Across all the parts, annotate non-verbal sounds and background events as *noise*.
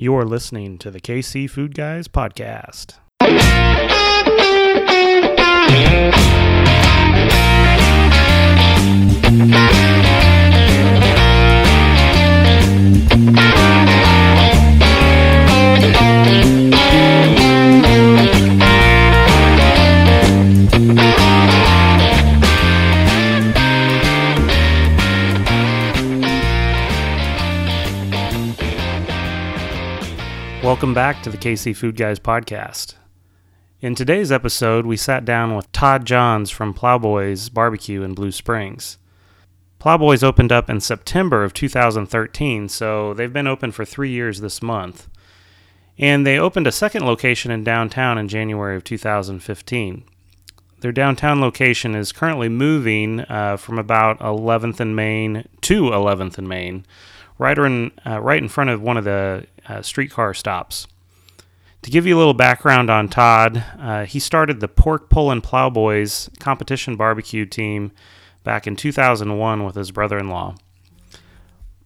You're listening to the KC Food Guys podcast. Welcome back to the KC Food Guys podcast. In today's episode, we sat down with Todd Johns from Plowboys Barbecue in Blue Springs. Plowboys opened up in September of 2013, so they've been open for three years this month. And they opened a second location in downtown in January of 2015. Their downtown location is currently moving uh, from about 11th and Main to 11th and Main, right in, uh, right in front of one of the uh, streetcar stops. To give you a little background on Todd, uh, he started the Pork Pullin' Plowboys competition barbecue team back in 2001 with his brother in law.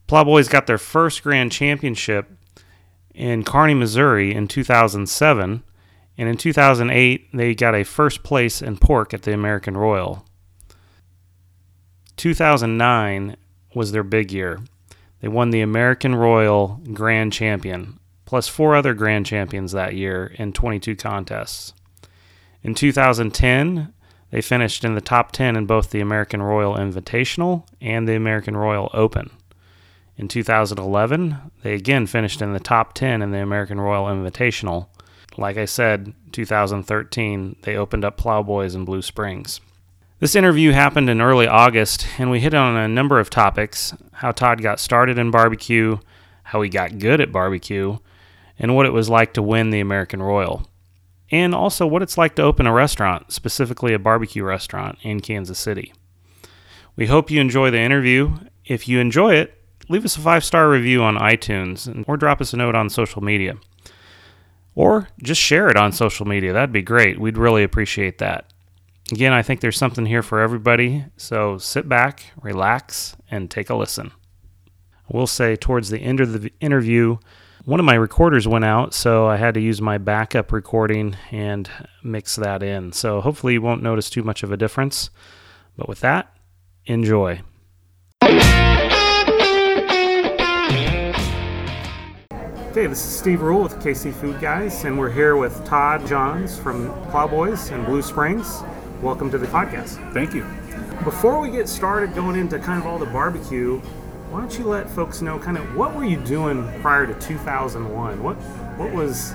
Plowboys got their first grand championship in Kearney, Missouri in 2007, and in 2008 they got a first place in pork at the American Royal. 2009 was their big year. They won the American Royal Grand Champion, plus four other Grand Champions that year in 22 contests. In 2010, they finished in the top 10 in both the American Royal Invitational and the American Royal Open. In 2011, they again finished in the top 10 in the American Royal Invitational. Like I said, 2013, they opened up Plowboys in Blue Springs. This interview happened in early August, and we hit on a number of topics how Todd got started in barbecue, how he got good at barbecue, and what it was like to win the American Royal. And also what it's like to open a restaurant, specifically a barbecue restaurant in Kansas City. We hope you enjoy the interview. If you enjoy it, leave us a five star review on iTunes or drop us a note on social media. Or just share it on social media. That'd be great. We'd really appreciate that. Again, I think there's something here for everybody, so sit back, relax, and take a listen. I will say, towards the end of the interview, one of my recorders went out, so I had to use my backup recording and mix that in. So hopefully, you won't notice too much of a difference. But with that, enjoy. Okay, this is Steve Rule with KC Food Guys, and we're here with Todd Johns from Plowboys in Blue Springs. Welcome to the podcast. Thank you. Before we get started going into kind of all the barbecue, why don't you let folks know kind of what were you doing prior to 2001? What what was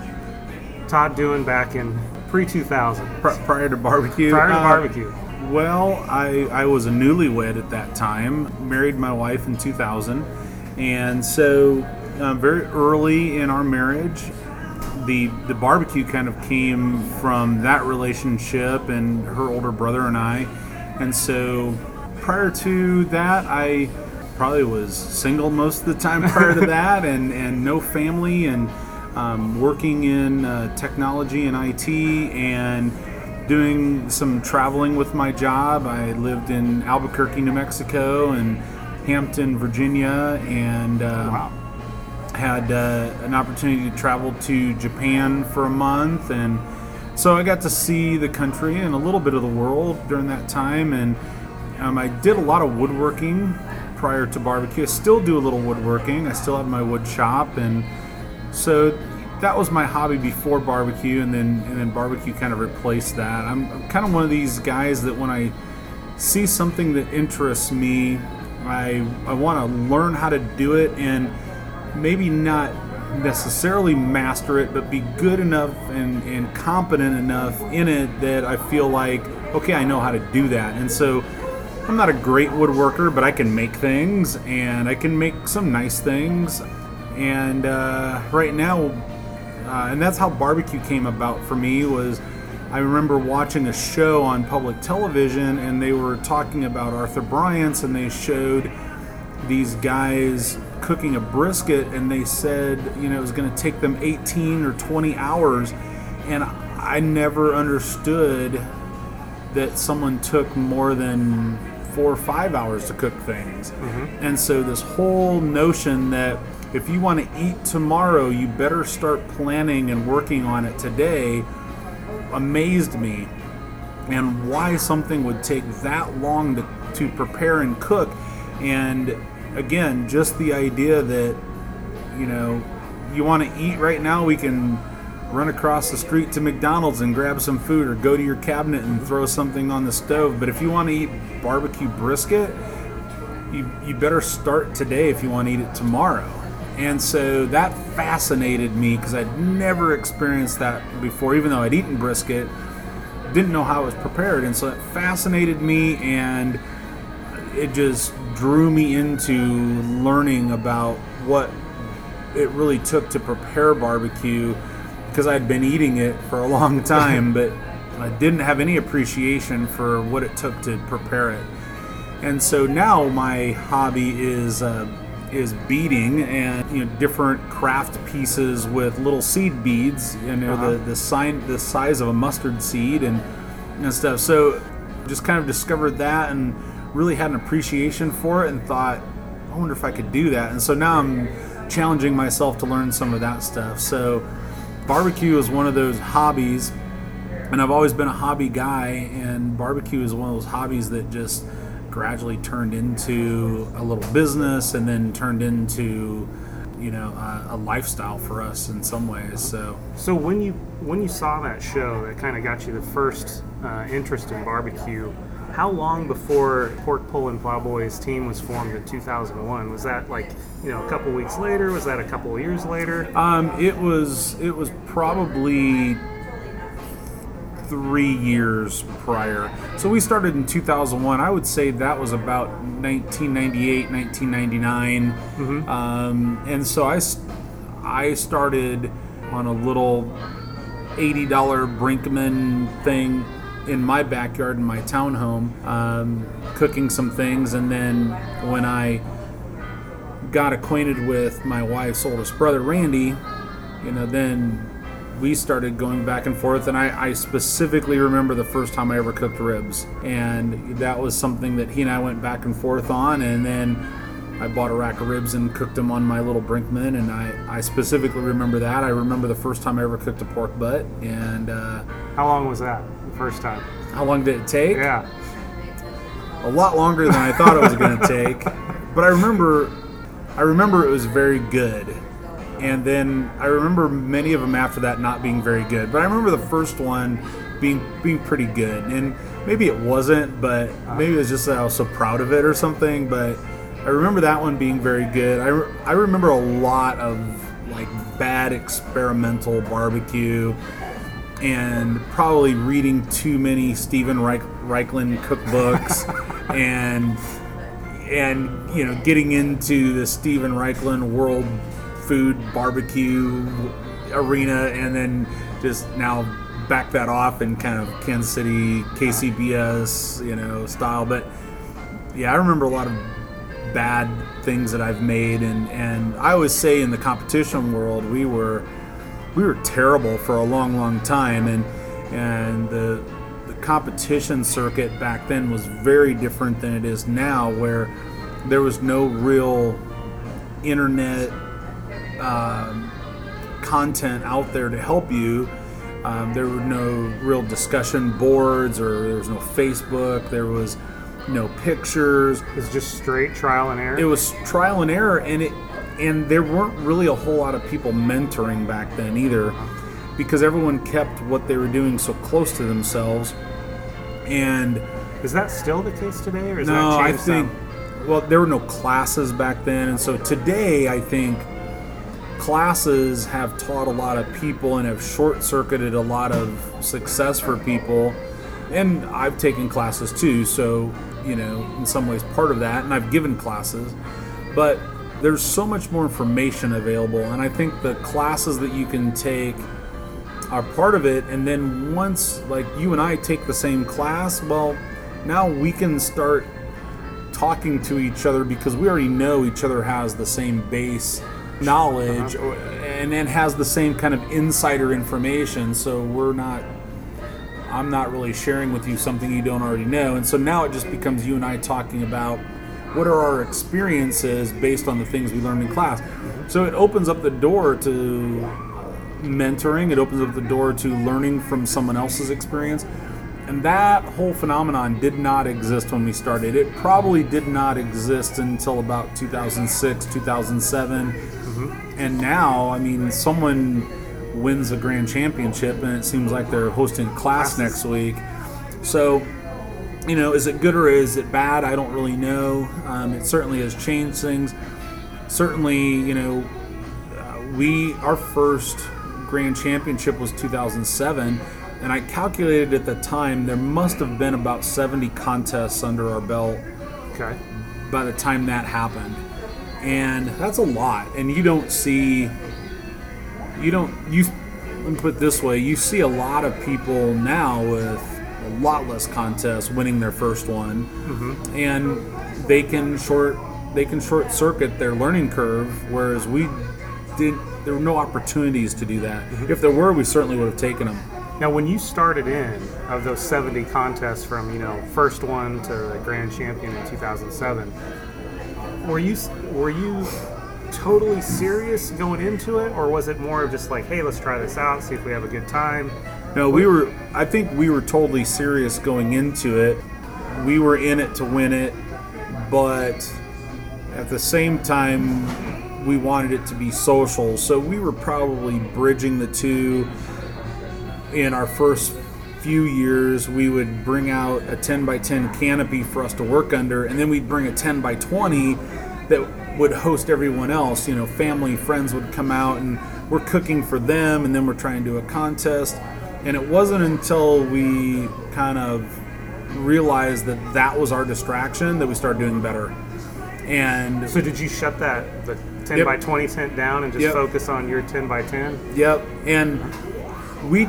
Todd doing back in pre 2000? prior to barbecue. Prior to uh, barbecue. Well, I I was a newlywed at that time. Married my wife in 2000, and so uh, very early in our marriage, the the barbecue kind of came from that relationship and her older brother and I, and so prior to that, I probably was single most of the time *laughs* prior to that, and and no family, and um, working in uh, technology and IT, and doing some traveling with my job. I lived in Albuquerque, New Mexico, and Hampton, Virginia, and. Uh, wow had uh, an opportunity to travel to Japan for a month, and so I got to see the country and a little bit of the world during that time. And um, I did a lot of woodworking prior to barbecue. I still do a little woodworking. I still have my wood shop, and so that was my hobby before barbecue, and then and then barbecue kind of replaced that. I'm, I'm kind of one of these guys that when I see something that interests me, I I want to learn how to do it and maybe not necessarily master it, but be good enough and, and competent enough in it that I feel like, okay, I know how to do that. And so I'm not a great woodworker, but I can make things and I can make some nice things. And uh, right now, uh, and that's how barbecue came about for me was I remember watching a show on public television and they were talking about Arthur Bryant's and they showed these guys cooking a brisket and they said you know it was going to take them 18 or 20 hours and i never understood that someone took more than four or five hours to cook things mm-hmm. and so this whole notion that if you want to eat tomorrow, you better start planning and working on it today, amazed me. And why something would take that long to, to prepare and cook. And again, just the idea that, you know, you want to eat right now, we can run across the street to McDonald's and grab some food or go to your cabinet and throw something on the stove. But if you want to eat barbecue brisket, you, you better start today if you want to eat it tomorrow. And so that fascinated me because I'd never experienced that before, even though I'd eaten brisket, didn't know how it was prepared. And so it fascinated me and it just drew me into learning about what it really took to prepare barbecue because I'd been eating it for a long *laughs* time, but I didn't have any appreciation for what it took to prepare it. And so now my hobby is uh, is beading and you know different craft pieces with little seed beads, you know Uh-huh. the the sign the size of a mustard seed and and stuff. So just kind of discovered that and really had an appreciation for it and thought, I wonder if I could do that. And so now I'm challenging myself to learn some of that stuff. So barbecue is one of those hobbies and I've always been a hobby guy, and barbecue is one of those hobbies that just gradually turned into a little business, and then turned into, you know, a, a lifestyle for us in some ways. So, So when you when you saw that show that kind of got you the first uh, interest in barbecue, how long before Pork Pullin' Plowboys team was formed in 2001? Was that like you know a couple weeks later? Was that a couple of years later? um, it was it was probably three years prior. So we started in 2001. I would say that was about 1998, 1999. Um, and so I, I started on a little $80 Brinkmann thing in my backyard in my townhome, um, cooking some things. And then when I got acquainted with my wife's oldest brother, Randy, you know, then we started going back and forth. And I, I specifically remember the first time I ever cooked ribs. And that was something that he and I went back and forth on. And then I bought a rack of ribs and cooked them on my little Brinkmann. And I, I specifically remember that. I remember the first time I ever cooked a pork butt. And uh, How long was that first time? how long did it take? Yeah. a lot longer than I thought it was going *laughs* to take. But I remember, I remember it was very good, and then I remember many of them after that not being very good. But I remember the first one being being pretty good, and maybe it wasn't, but maybe it was just that I was so proud of it or something. But I remember that one being very good. I, re- I remember a lot of like bad experimental barbecue and probably reading too many Stephen Reich, Raichlen cookbooks *laughs* and and you know getting into the Steven Raichlen world food barbecue arena and then just now back that off in kind of Kansas City KCBS you know style. But yeah I remember a lot of bad things that I've made and and I always say in the competition world we were we were terrible for a long, long time, and and the the competition circuit back then was very different than it is now, where there was no real internet um, content out there to help you. Um, there were no real discussion boards, or there was no Facebook. There was no pictures It's just straight trial and error. it was trial and error and it and there weren't really a whole lot of people mentoring back then either because everyone kept what they were doing so close to themselves. And Is that still the case today, or is no that i think some? well there were no classes back then. And so today i think classes have taught a lot of people and have short circuited a lot of success for people. And i've taken classes too so you know in some ways part of that and i've given classes. But there's so much more information available and i think the classes that you can take are part of it and then once like you and i take the same class well now we can start talking to each other because we already know each other has the same base knowledge or, and then has the same kind of insider information so we're not i'm not really sharing with you something you don't already know and so now it just becomes you and i talking about what are our experiences based on the things we learned in class. So it opens up the door to mentoring. It opens up the door to learning from someone else's experience. And that whole phenomenon did not exist when we started. It probably did not exist until about 2006, 2007. Mm-hmm. And now, I mean, someone wins a grand championship and it seems like they're hosting class next week. So, you know, is it good or is it bad? I don't really know. Um, it certainly has changed things. Certainly, you know, uh, we, our first grand championship was 2007 and I calculated at the time there must have been about 70 contests under our belt Okay. by the time that happened. And that's a lot. And you don't see, you don't, you, let me put it this way, you see a lot of people now with a lot less contests winning their first one. Mm-hmm. And they can short, they can short circuit their learning curve, whereas we did, there were no opportunities to do that. Mm-hmm. If there were, we certainly would have taken them. Now, when you started in of those 70 contests from, you know, first one to the grand champion in 2007, were you were you totally serious going into it or was it more of just like, hey, let's try this out, see if we have a good time? No, we were. I think we were totally serious going into it. We were in it to win it, but at the same time, we wanted it to be social. So we were probably bridging the two. In our first few years, we would bring out a 10 by 10 canopy for us to work under, and then we'd bring a 10 by 20 that would host everyone else. You know, family, friends would come out, and we're cooking for them, and then we're trying to do a contest. And it wasn't until we kind of realized that that was our distraction that we started doing better. And So did you shut that the 10 Yep. by 20 tent down and just Yep. focus on your 10 by 10? Yep, and we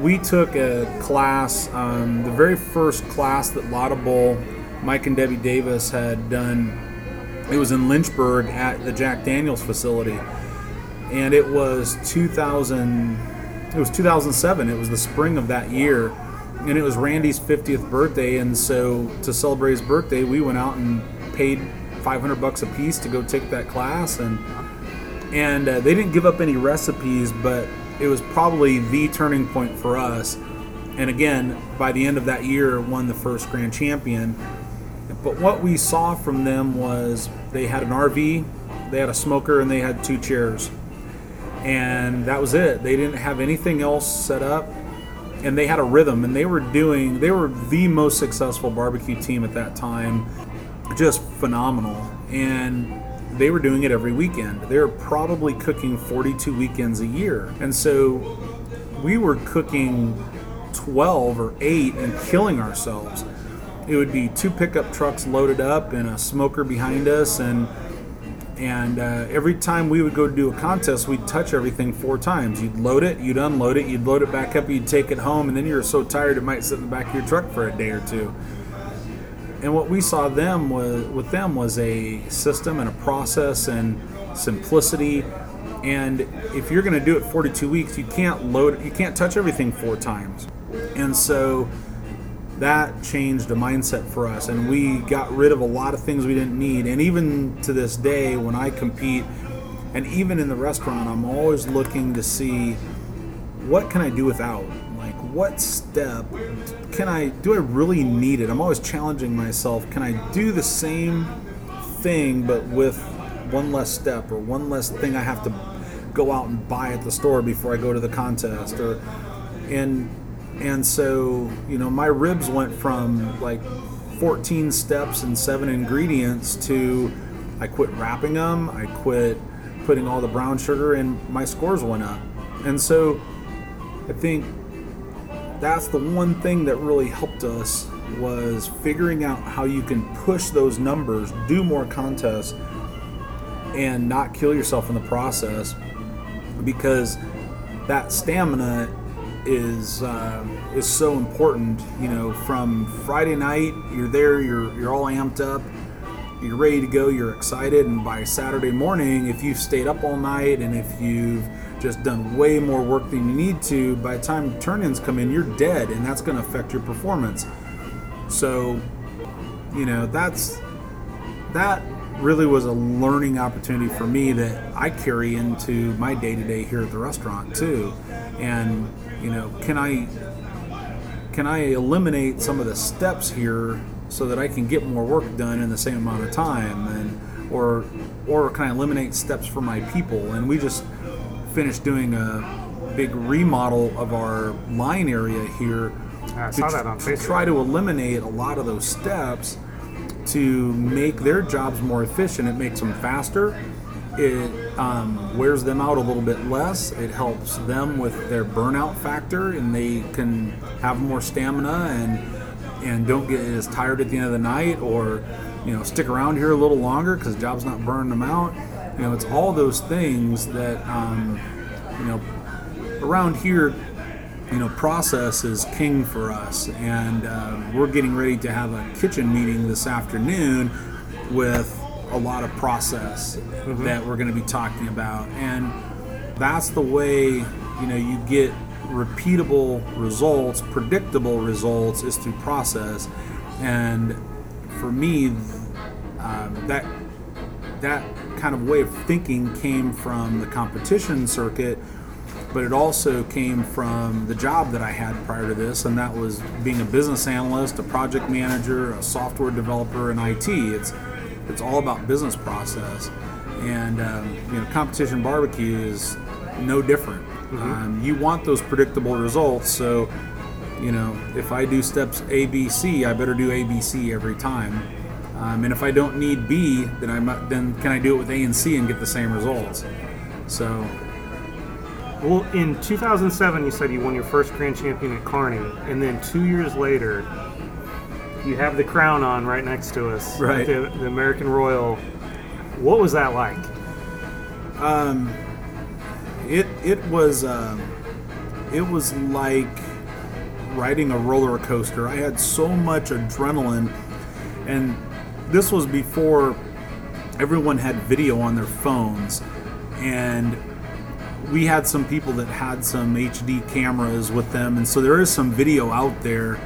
we took a class, um, the very first class that Lotta Bull, Mike and Debbie Davis had done. It was in Lynchburg at the Jack Daniels facility, and it was 2000. It was 2007. It was the spring of that year, and it was Randy's 50th birthday. And so to celebrate his birthday, we went out and paid 500 bucks a piece to go take that class and and uh, they didn't give up any recipes, but it was probably the turning point for us. And again, by the end of that year, won the first grand champion. But what we saw from them was they had an RV, they had a smoker, and they had two chairs, and that was it. They didn't have anything else set up, and they had a rhythm, and they were doing. They were the most successful barbecue team at that time, just phenomenal, and they were doing it every weekend. They were probably cooking 42 weekends a year. And so we were cooking 12 or 8 and killing ourselves. It would be two pickup trucks loaded up and a smoker behind us and and uh, every time we would go do a contest, we'd touch everything four times. You'd load it, you'd unload it, you'd load it back up, you'd take it home, and then you were so tired it might sit in the back of your truck for a day or two. And what we saw them was with them was a system and a process and simplicity. And if you're going to do it 42 weeks, you can't load you can't touch everything four times. And so that changed the mindset for us and we got rid of a lot of things we didn't need. And even to this day when I compete and even in the restaurant, I'm always looking to see what can I do without? Like, what step can I do? I really need it. I'm always challenging myself. Can I do the same thing but with one less step or one less thing I have to go out and buy at the store before I go to the contest? Or and and so you know, my ribs went from like 14 steps and seven ingredients to I quit wrapping them. I quit putting all the brown sugar, and my scores went up. And so I think that's the one thing that really helped us was figuring out how you can push those numbers, do more contests, and not kill yourself in the process because that stamina is uh, is so important. You know, from Friday night, you're there, you're you're all amped up, you're ready to go, you're excited, and by Saturday morning, if you've stayed up all night and if you've just done way more work than you need to, by the time turn-ins come in, you're dead, and that's going to affect your performance. So, you know, that's that really was a learning opportunity for me that I carry into my day to day here at the restaurant too. And you know, can I can I eliminate some of the steps here so that I can get more work done in the same amount of time and or or can I eliminate steps for my people? And we just finished doing a big remodel of our line area here I saw that on to try to eliminate a lot of those steps to make their jobs more efficient. It makes them faster. It um, wears them out a little bit less. It helps them with their burnout factor, and they can have more stamina and and don't get as tired at the end of the night, or you know stick around here a little longer because the job's not burning them out. You know, it's all those things that um, you know around here you know, process is king for us, and uh, we're getting ready to have a kitchen meeting this afternoon with a lot of process that we're going to be talking about, and that's the way you know you get repeatable results, predictable results is through process, and for me, um, that that kind of way of thinking came from the competition circuit but it also came from the job that I had prior to this, and that was being a business analyst, a project manager, a software developer in IT. It's it's all about business process, and um, you know, competition barbecue is no different. Um, you want those predictable results, so you know if I do steps A, B, C, I better do A, B, C every time. Um, and if I don't need B, then I might, then can I do it with A and C and get the same results? So Well, in 2007, you said you won your first grand champion at Kearney, and then two years later, you have the crown on right next to us, Right. The, the American Royal. What was that like? Um, it it was um, it was like riding a roller coaster. I had so much adrenaline, and this was before everyone had video on their phones, and we had some people that had some HD cameras with them, and so there is some video out there.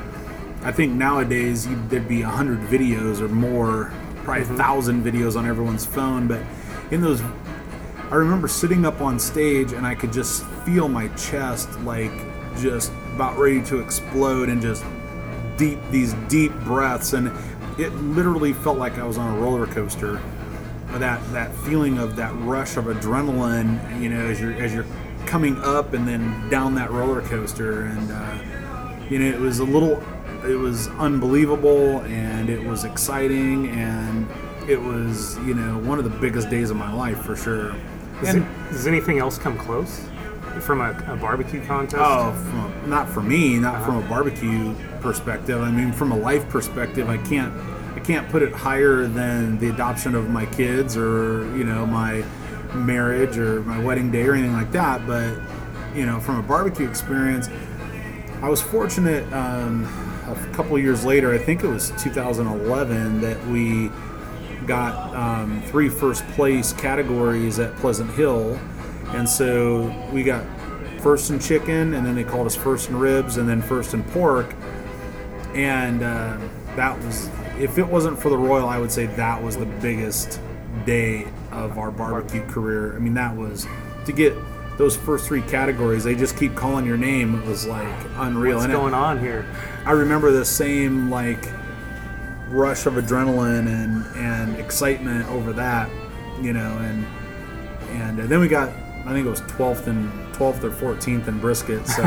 I think nowadays you, there'd be a hundred videos or more, probably a thousand videos on everyone's phone. But in those, I remember sitting up on stage and I could just feel my chest like just about ready to explode and just deep these deep breaths, and it literally felt like I was on a roller coaster that that feeling of that rush of adrenaline, you know, as you're as you're coming up and then down that roller coaster, and uh, you know, it was a little, it was unbelievable, and it was exciting, and it was you know one of the biggest days of my life for sure. Does, And- it, does anything else come close from a, a barbecue contest? Oh, from, not for me, not from a barbecue perspective. I mean, from a life perspective, I can't, I can't put it higher than the adoption of my kids or you know my marriage or my wedding day or anything like that. But you know, from a barbecue experience, I was fortunate. Um, a couple years later, I think it was 2011, that we got um, three first place categories at Pleasant Hill, and so we got first in chicken, and then they called us first in ribs, and then first in pork, and uh, that was if it wasn't for the Royal, I would say that was the biggest day of our barbecue career. I mean, that was to get those first three categories. They just keep calling your name. It was like unreal. What's And it- going on here? I remember the same like rush of adrenaline and and excitement over that, you know, and and then we got I think it was 12th and 12th or 14th in brisket, so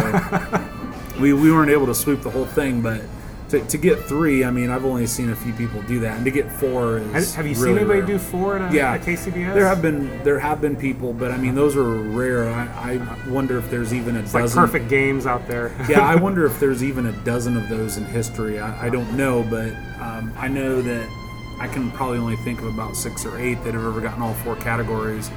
*laughs* we we weren't able to sweep the whole thing, but. To, to get three, I mean, I've only seen a few people do that, and to get four is Have, you really seen anybody rare. do four at a, Yeah, KCBS? There have been there have been people, but I mean, those are rare. I, I wonder if there's even a It's like dozen perfect games out there. *laughs* yeah, I *laughs* wonder if there's even a dozen of those in history. I, I don't know, but um, I know that I can probably only think of about six or eight that have ever gotten all four categories,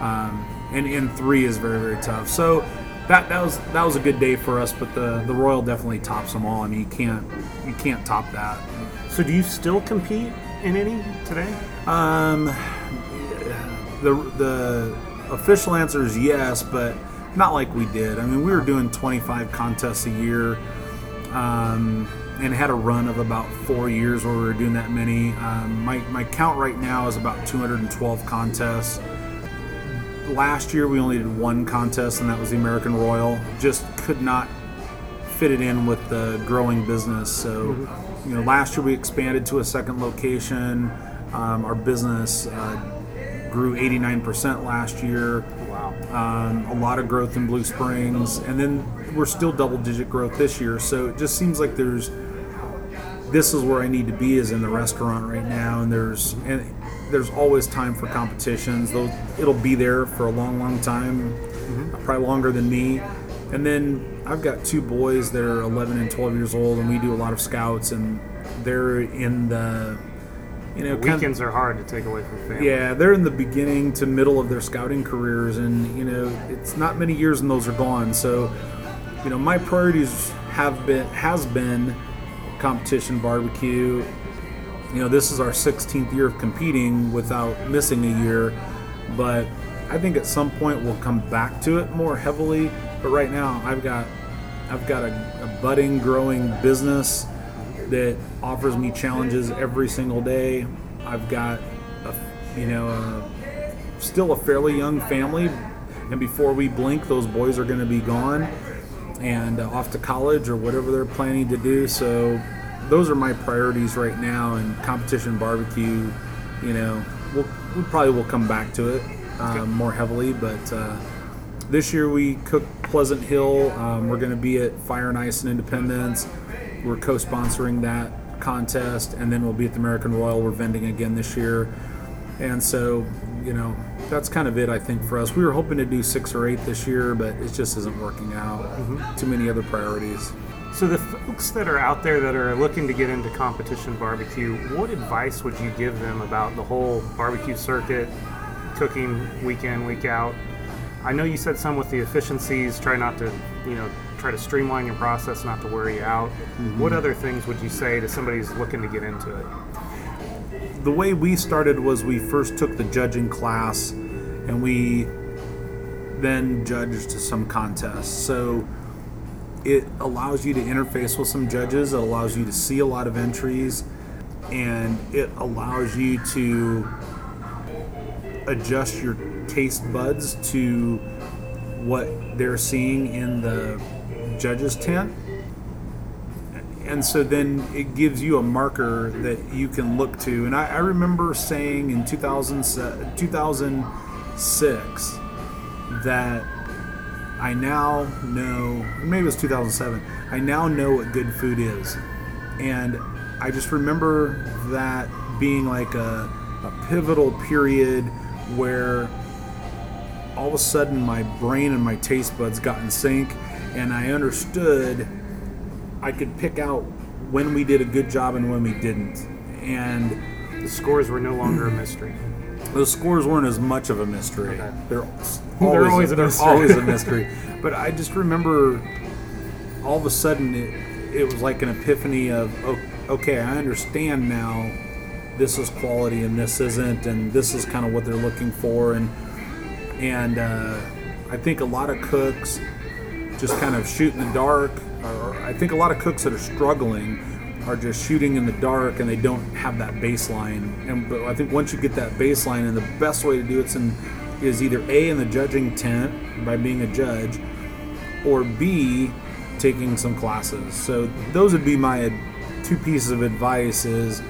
um, and and three is very very tough. So that that was that was a good day for us, but the the Royal definitely tops them all. I mean, you can't you can't top that. so do you still compete in any today? Um, the the official answer is yes, but not like we did. I mean, we were doing 25 contests a year. Um, and had a run of about four years where we were doing that many. Um, my, my count right now is about 212 contests. Last year we only did one contest, and that was the American Royal. Just could not fit it in with the growing business. So, you know, last year we expanded to a second location. Um, our business uh, grew 89% last year. Wow. Um, a lot of growth in Blue Springs, and then we're still double-digit growth this year. So it just seems like there's this is where I need to be is in the restaurant right now, and there's and there's always time for competitions. Those it'll be there for a long, long time, mm-hmm. probably longer than me. And then I've got two boys that are 11 and 12 years old, and we do a lot of scouts, and they're in the you know kind of- Weekends are hard to take away from family. yeah, they're in the beginning to middle of their scouting careers, and you know, it's not many years and those are gone. So, you know, my priorities have been has been competition barbecue. You know, this is our 16th year of competing without missing a year, but I think at some point we'll come back to it more heavily. But right now, I've got I've got a, a budding, growing business that offers me challenges every single day. I've got, a, you know, a, still a fairly young family, and before we blink, those boys are going to be gone and uh, off to college or whatever they're planning to do. So those are my priorities right now. And competition barbecue, you know, we'll, we probably will come back to it um, more heavily, but. Uh, this year we cook Pleasant Hill. Um, we're going to be at Fire and Ice and Independence. We're co-sponsoring that contest, and then we'll be at the American Royal. We're vending again this year, and so you know that's kind of it. I think for us, we were hoping to do six or eight this year, but it just isn't working out. Too many other priorities. So the folks that are out there that are looking to get into competition barbecue, what advice would you give them about the whole barbecue circuit, cooking week in, week out? I know you said some with the efficiencies, try not to, you know, try to streamline your process, not to wear you out. Mm-hmm. What other things would you say to somebody who's looking to get into it? the way we started was we first took the judging class and we then judged some contests. So it allows you to interface with some judges, it allows you to see a lot of entries, and it allows you to adjust your taste buds to what they're seeing in the judges tent and so then it gives you a marker that you can look to. And I, I remember saying in 2000, 2006 that I now know, maybe it was 2007, I now know what good food is. And I just remember that being like a, a pivotal period where all of a sudden my brain and my taste buds got in sync and I understood I could pick out when we did a good job and when we didn't. And The scores were no longer a mystery. Those scores weren't as much of a mystery. Okay. They're always, They're always a mystery. always a *laughs* mystery. But I just remember all of a sudden it, it was like an epiphany of okay, I understand now. This is quality and this isn't, and this is kind of what they're looking for. And and uh, I think a lot of cooks just kind of shoot in the dark. Or I think a lot of cooks that are struggling are just shooting in the dark and they don't have that baseline. And but I think once you get that baseline, and the best way to do it's either a in the judging tent by being a judge, or b taking some classes. So those would be my two pieces of advice: is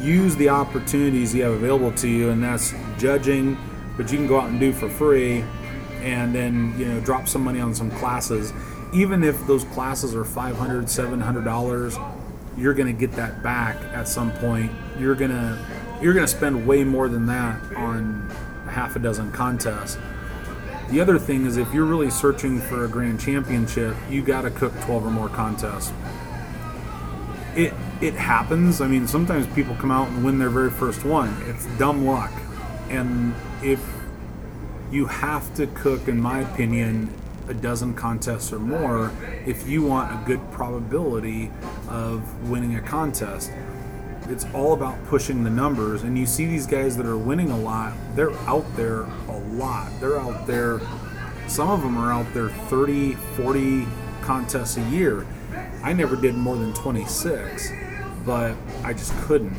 use the opportunities you have available to you, and that's judging, but you can go out and do for free, and then you know drop some money on some classes. Even if those classes are $500, 700 you're gonna get that back at some point. You're gonna you're gonna spend way more than that on half a dozen contests. The other thing is if you're really searching for a grand championship, you got to cook 12 or more contests. It it happens. I mean, sometimes people come out and win their very first one. It's dumb luck. And if you have to cook in my opinion a dozen contests or more if you want a good probability of winning a contest it's all about pushing the numbers and you see these guys that are winning a lot they're out there a lot they're out there some of them are out there 30 40 contests a year I never did more than 26, but I just couldn't.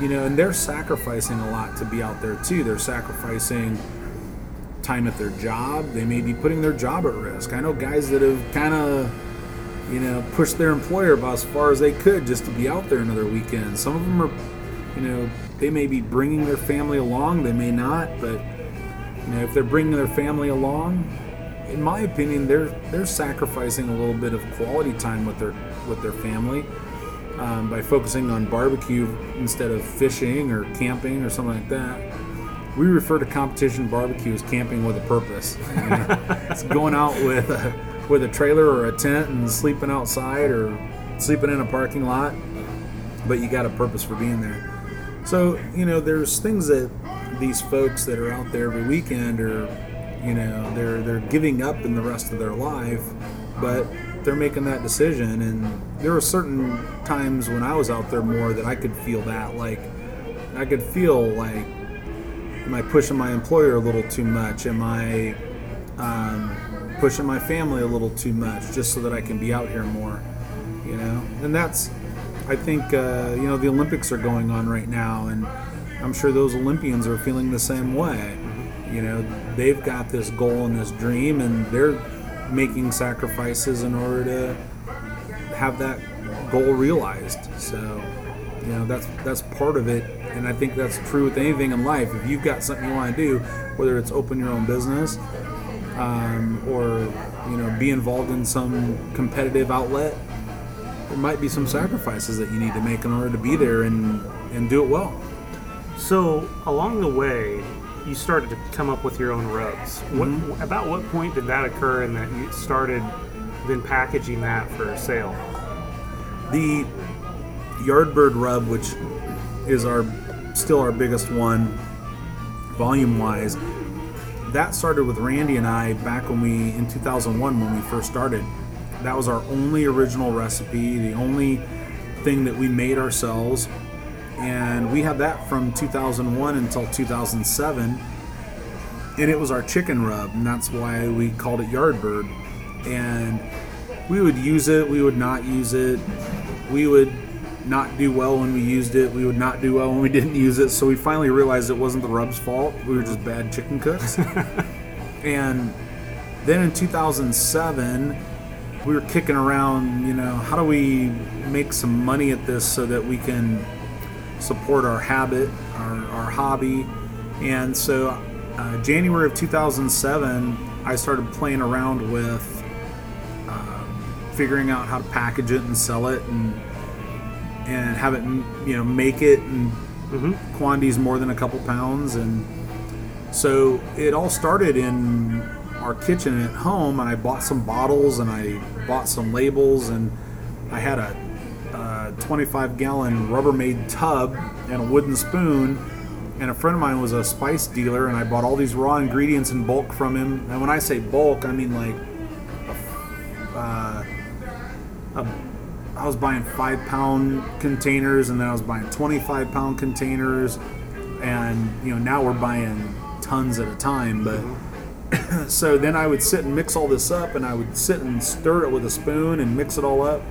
You know, and they're sacrificing a lot to be out there too. They're sacrificing time at their job. They may be putting their job at risk. I know guys that have kind of, you know, pushed their employer about as far as they could just to be out there another weekend. Some of them are, you know, they may be bringing their family along. They may not, but you know, if they're bringing their family along, in my opinion, they're they're sacrificing a little bit of quality time with their with their family um, by focusing on barbecue instead of fishing or camping or something like that. We refer to competition barbecue as camping with a purpose. *laughs* it's going out with a, with a trailer or a tent and sleeping outside or sleeping in a parking lot, but you got a purpose for being there. So you know, there's things that these folks that are out there every weekend are, you know, they're they're giving up in the rest of their life, but they're making that decision. And there were certain times when I was out there more that I could feel that, like I could feel like, am I pushing my employer a little too much? Am I um, pushing my family a little too much just so that I can be out here more? You know, and that's I think uh, you know the Olympics are going on right now, and I'm sure those Olympians are feeling the same way. You know, they've got this goal and this dream, and they're making sacrifices in order to have that goal realized. So, you know, that's that's part of it, and I think that's true with anything in life. If you've got something you want to do, whether it's open your own business um, or you know be involved in some competitive outlet, there might be some sacrifices that you need to make in order to be there and and do it well. So along the way, you started to come up with your own rubs. Mm-hmm. What about what point did that occur, and that you started then packaging that for sale? The Yardbird rub, which is our still our biggest one, volume wise, that started with Randy and I back when we in 2001 when we first started. That was our only original recipe, the only thing that we made ourselves. And we had that from 2001 until 2007 and it was our chicken rub and that's why we called it yardbird. And we would use it we would not use it. We would not do well when we used it. We would not do well when we didn't use it. So we finally realized it wasn't the rub's fault. We were just bad chicken cooks. *laughs* And then in 2007 we were kicking around you know how do we make some money at this so that we can support our habit, our, our hobby. And so, uh, January of 2007, I started playing around with um, figuring out how to package it and sell it. And and have it, you know, make it and mm-hmm. quantities more than a couple pounds. And so it all started in our kitchen at home, and I bought some bottles and I bought some labels, and I had a 25 gallon Rubbermaid tub and a wooden spoon. And a friend of mine was a spice dealer, and I bought all these raw ingredients in bulk from him. And when I say bulk, I mean like, uh, a, I was buying five pound containers, and then I was buying 25 pound containers, and you know now we're buying tons at a time. But *clears throat* so then I would sit and mix all this up, and I would sit and stir it with a spoon and mix it all up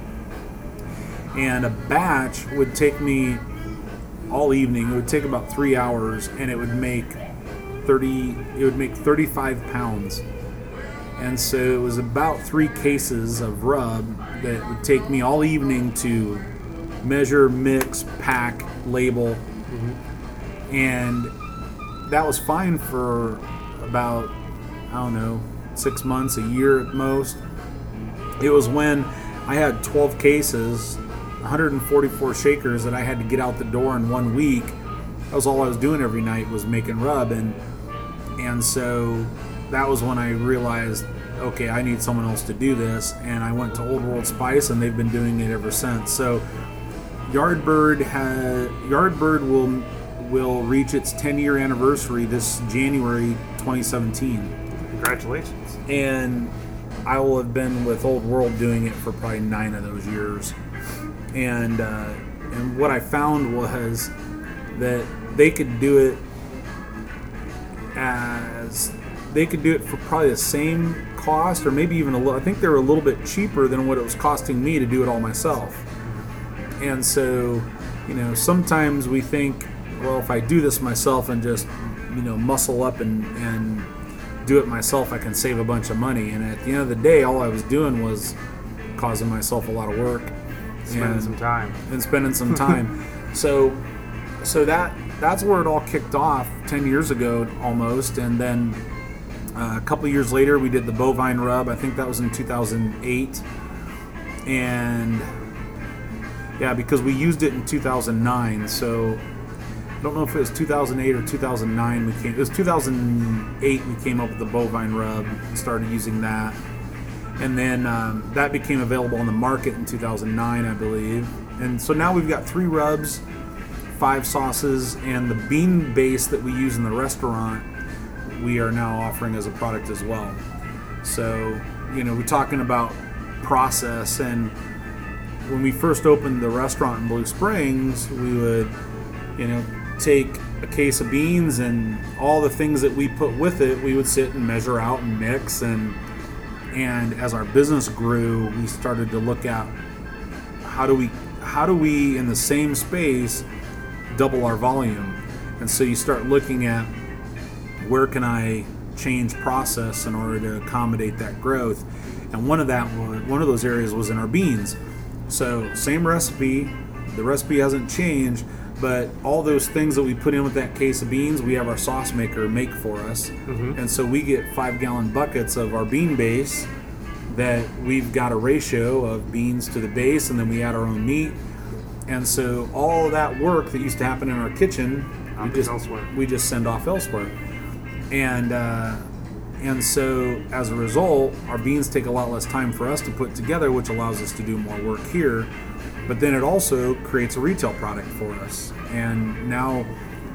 and a batch would take me all evening. It would take about three hours, and it would make thirty. It would make thirty-five pounds, and so it was about three cases of rub that would take me all evening to measure, mix, pack, label, mm-hmm. and that was fine for about I don't know six months, a year at most. It was when I had 12 cases 144 shakers that I had to get out the door in one week. That was all I was doing every night was making rub, and and so that was when I realized, okay, I need someone else to do this, and I went to Old World Spice, and they've been doing it ever since. So Yardbird has Yardbird will will reach its 10 year anniversary this January 2017. Congratulations! And I will have been with Old World doing it for probably nine of those years and uh, and what I found was that they could do it as they could do it for probably the same cost, or maybe even a little. I think they were a little bit cheaper than what it was costing me to do it all myself. And so, you know, sometimes we think, well, if I do this myself and just, you know, muscle up and and do it myself, I can save a bunch of money. And at the end of the day, all I was doing was causing myself a lot of work Spending and- some time. and spending some time. *laughs* so, so that that's where it all kicked off ten years ago almost, and then uh, a couple years later we did the bovine rub. I think that was in 2008, and yeah, because we used it in 2009. So I don't know if it was 2008 or 2009. We came. It was 2008. We came up with the bovine rub. Started using that and then um, that became available on the market in 2009 i believe and so now we've got three rubs five sauces and the bean base that we use in the restaurant we are now offering as a product as well. So you know we're talking about process and when we first opened the restaurant in blue springs we would you know take a case of beans and all the things that we put with it we would sit and measure out and mix and and as our business grew we started to look at how do we how do we in the same space double our volume. And so you start looking at where can i change process in order to accommodate that growth? And one of that one of those areas was in our beans. So same recipe the recipe hasn't changed but all those things that we put in with that case of beans we have our sauce maker make for us. Mm-hmm. And so we get five gallon buckets of our bean base that we've got a ratio of beans to the base and then we add our own meat. And so all that work that used to happen in our kitchen we just elsewhere. we just send off elsewhere and uh, and so as a result our beans take a lot less time for us to put together which allows us to do more work here but then it also creates a retail product for us and now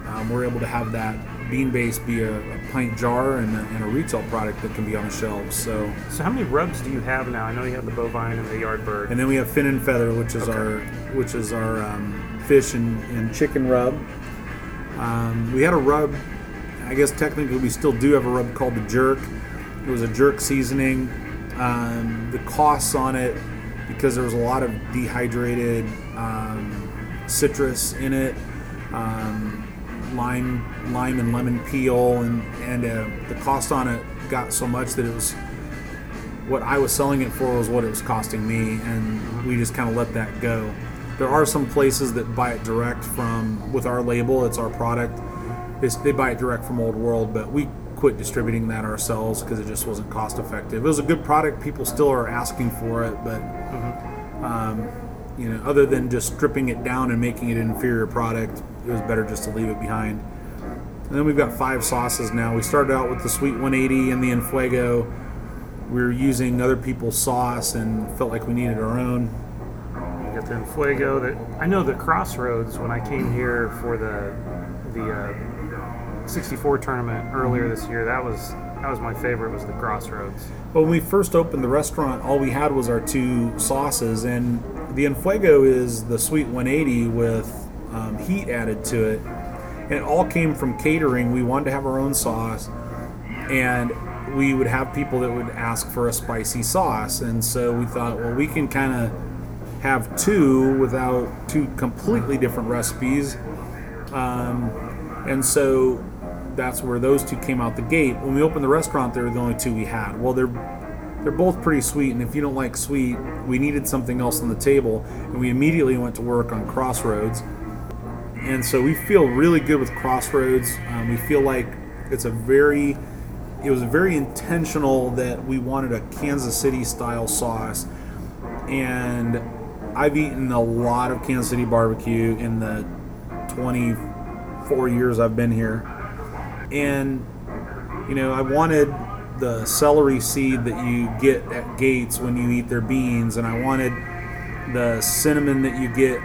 um, we're able to have that bean base be a, a pint jar and a, and a retail product that can be on the shelves so So how many rubs do you have now? I know you have the bovine and the yard bird. and then we have fin and feather, which is our which is our um, fish and, and chicken rub. Um, we had a rub. I guess technically we still do have a rub called the jerk. It was a jerk seasoning. Um, the costs on it because there was a lot of dehydrated um, citrus in it, um, lime, lime and lemon peel, and and uh, the cost on it got so much that it was what I was selling it for was what it was costing me, and we just kind of let that go. There are some places that buy it direct from with our label. It's our product. It's, they buy it direct from Old World, but we quit distributing that ourselves because it just wasn't cost effective. It was a good product. People still are asking for it, but um, you know, other than just stripping it down and making it an inferior product, it was better just to leave it behind. And then we've got five sauces now. We started out with the Sweet 180 and the Enfuego we were using other people's sauce and felt like we needed our own. You got the Enfuego. That I know the Crossroads when I came here for the the uh, 64 tournament earlier this year. That was that was my favorite. Was the Crossroads. But when we first opened the restaurant, all we had was our two sauces, and the Enfuego is the sweet 180 with um, heat added to it. And it all came from catering. We wanted to have our own sauce, and we would have people that would ask for a spicy sauce. And so we thought, well, we can kind of have two without two completely different recipes. Um, and so that's where those two came out the gate. When we opened the restaurant, they were the only two we had. Well, they're they're both pretty sweet, and if you don't like sweet, we needed something else on the table, and we immediately went to work on Crossroads. And so we feel really good with Crossroads. Um, we feel like it's a very it was very intentional that we wanted a Kansas City style sauce, and I've eaten a lot of Kansas City barbecue in the 24 years I've been here, and you know I wanted the celery seed that you get at Gates when you eat their beans, and I wanted the cinnamon that you get,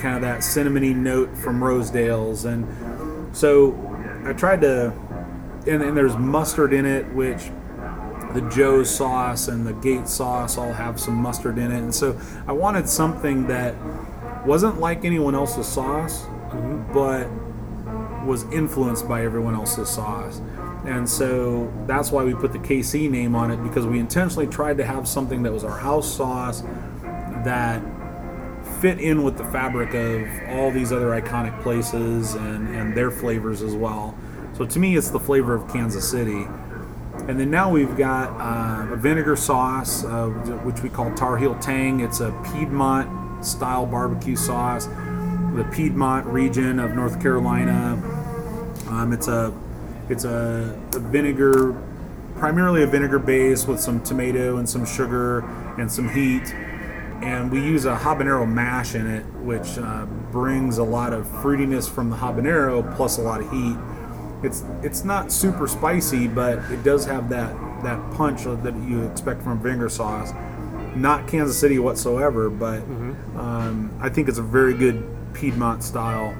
kind of that cinnamony note from Rosedale's, and so I tried to, and, and there's mustard in it, which the Joe's sauce and the Gate sauce all have some mustard in it, and so I wanted something that wasn't like anyone else's sauce, mm-hmm. but was influenced by everyone else's sauce. And so that's why we put the KC name on it because we intentionally tried to have something that was our house sauce that fit in with the fabric of all these other iconic places and, and their flavors as well. So to me, it's the flavor of Kansas City. And then now we've got uh, a vinegar sauce, uh, which we call Tar Heel Tang. It's a Piedmont style barbecue sauce, the Piedmont region of North Carolina. Um, it's a it's a, a vinegar, primarily a vinegar base with some tomato and some sugar and some heat. And we use a habanero mash in it, which uh, brings a lot of fruitiness from the habanero plus a lot of heat. It's it's not super spicy, but it does have that that punch that you expect from vinegar sauce. Not Kansas City whatsoever, but um, I think it's a very good Piedmont style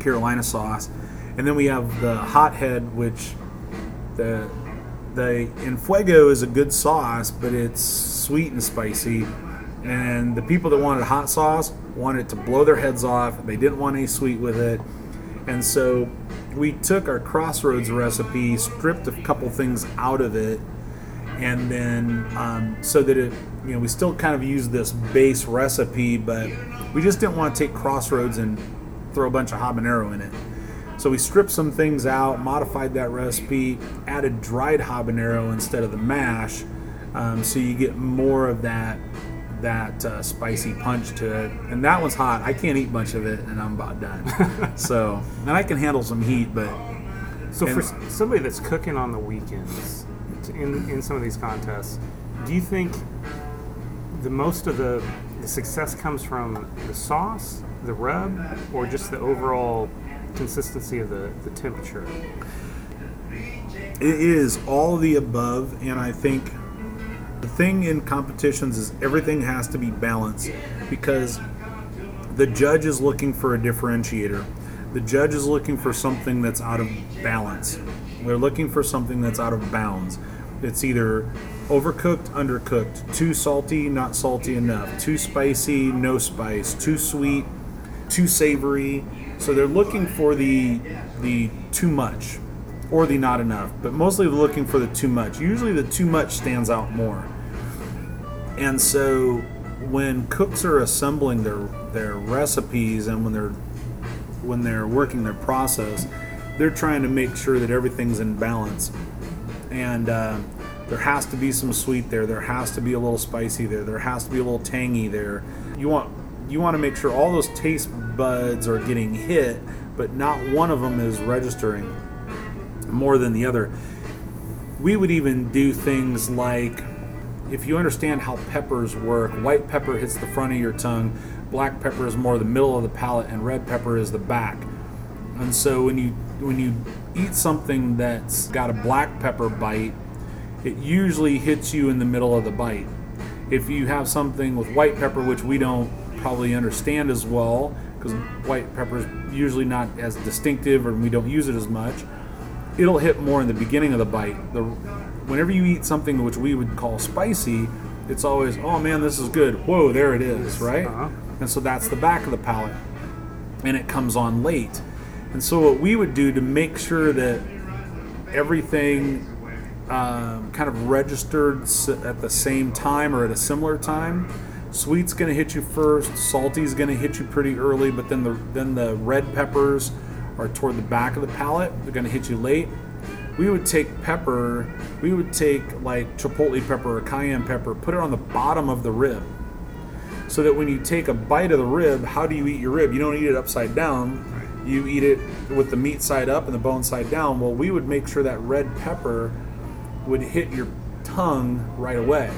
Carolina sauce. And then we have the hothead, which the the Enfuego is a good sauce, but it's sweet and spicy. And the people that wanted hot sauce wanted to blow their heads off. They didn't want any sweet with it. And so we took our Crossroads recipe, stripped a couple things out of it, and then um, so that it, you know, we still kind of use this base recipe, but we just didn't want to take Crossroads and throw a bunch of habanero in it. So we stripped some things out, modified that recipe, added dried habanero instead of the mash, um, so you get more of that that uh, spicy punch to it. And that one's hot. I can't eat much of it, and I'm about done. *laughs* so, and I can handle some heat, but So for And- s- somebody that's cooking on the weekends in in some of these contests, do you think the most of the, the success comes from the sauce, the rub, or just the overall consistency of the, the temperature? It is all the above, and I think the thing in competitions is everything has to be balanced because the judge is looking for a differentiator. The judge is looking for something that's out of balance. They're looking for something that's out of bounds. It's either overcooked, undercooked, too salty, not salty enough, too spicy, no spice, too sweet, too savory. So they're looking for the the too much or the not enough, but mostly looking for the too much. Usually the too much stands out more. And so when cooks are assembling their their recipes and when they're when they're working their process, they're trying to make sure that everything's in balance. And uh, there has to be some sweet there. There has to be a little spicy there. There has to be a little tangy there. You want you want to make sure all those taste buds are getting hit, but not one of them is registering more than the other. We would even do things like if you understand how peppers work, white pepper hits the front of your tongue, black pepper is more the middle of the palate, and red pepper is the back. And so when you when you eat something that's got a black pepper bite, it usually hits you in the middle of the bite. If you have something with white pepper, which we don't probably understand as well, because white pepper is usually not as distinctive, or we don't use it as much, it'll hit more in the beginning of the bite. The whenever you eat something which we would call spicy, it's always, oh man, this is good. Whoa, there it is, right? Uh-huh. And so that's the back of the palate, and it comes on late. And so what we would do to make sure that everything um, kind of registered at the same time or at a similar time. Sweet's going to hit you first. Salty's going to hit you pretty early, but then the then the red peppers are toward the back of the palate. They're going to hit you late. We would take pepper. We would take like chipotle pepper or cayenne pepper, put it on the bottom of the rib, so that when you take a bite of the rib, how do you eat your rib? You don't eat it upside down. You eat it with the meat side up and the bone side down. Well, we would make sure that red pepper would hit your tongue right away.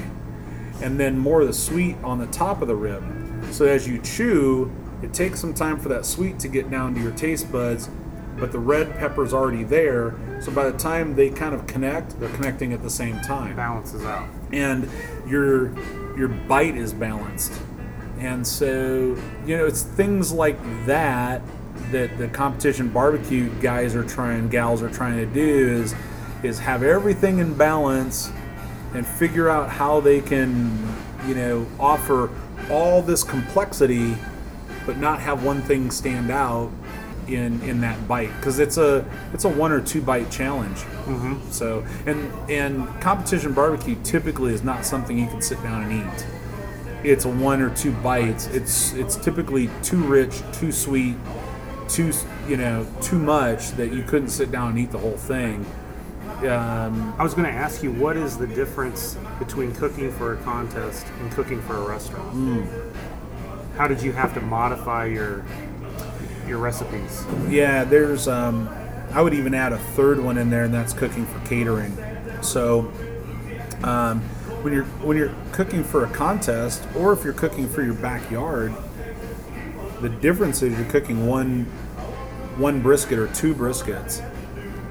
And then more of the sweet on the top of the rib. So as you chew, it takes some time for that sweet to get down to your taste buds, but the red pepper's already there. So by the time they kind of connect, they're connecting at the same time Balances out. and your your bite is balanced. And so, you know, it's things like that that the competition barbecue guys are trying, gals are trying to do is is have everything in balance and figure out how they can, you know, offer all this complexity but not have one thing stand out in in that bite because it's a it's a one or two bite challenge. Mm-hmm. So and and competition barbecue typically is not something you can sit down and eat. It's a one or two bites. It's it's typically too rich, too sweet, too you know too much that you couldn't sit down and eat the whole thing. Um, I was going to ask you, what is the difference between cooking for a contest and cooking for a restaurant? Mm. How did you have to modify your your recipes? Yeah, there's. Um, I would even add a third one in there, and that's cooking for catering. So, um, when you're when you're cooking for a contest, or if you're cooking for your backyard, the difference is you're cooking one one brisket or two briskets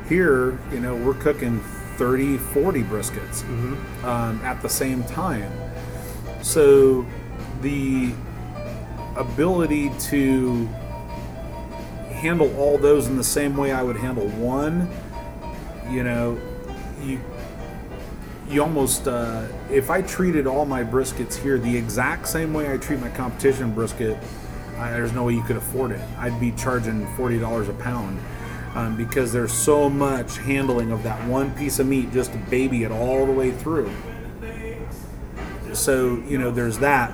here, you know, we're cooking 30, 40 briskets mm-hmm. um, at the same time. So the ability to handle all those in the same way I would handle one, you know, you you almost uh, if I treated all my briskets here the exact same way I treat my competition brisket, I, there's no way you could afford it. I'd be charging forty dollars a pound um, because there's so much handling of that one piece of meat just to baby it all the way through. So, you know, there's that.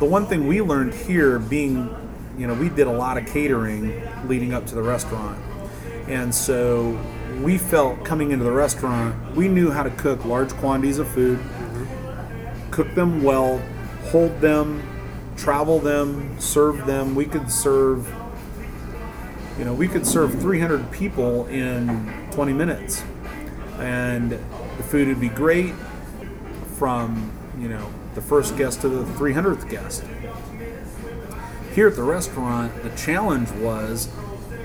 The one thing we learned here being, you know, we did a lot of catering leading up to the restaurant. And so we felt coming into the restaurant, we knew how to cook large quantities of food, cook them well, hold them, travel them, serve them. We could serve you know, we could serve 300 people in 20 minutes, and the food would be great from you know the first guest to the 300th guest. Here at the restaurant, the challenge was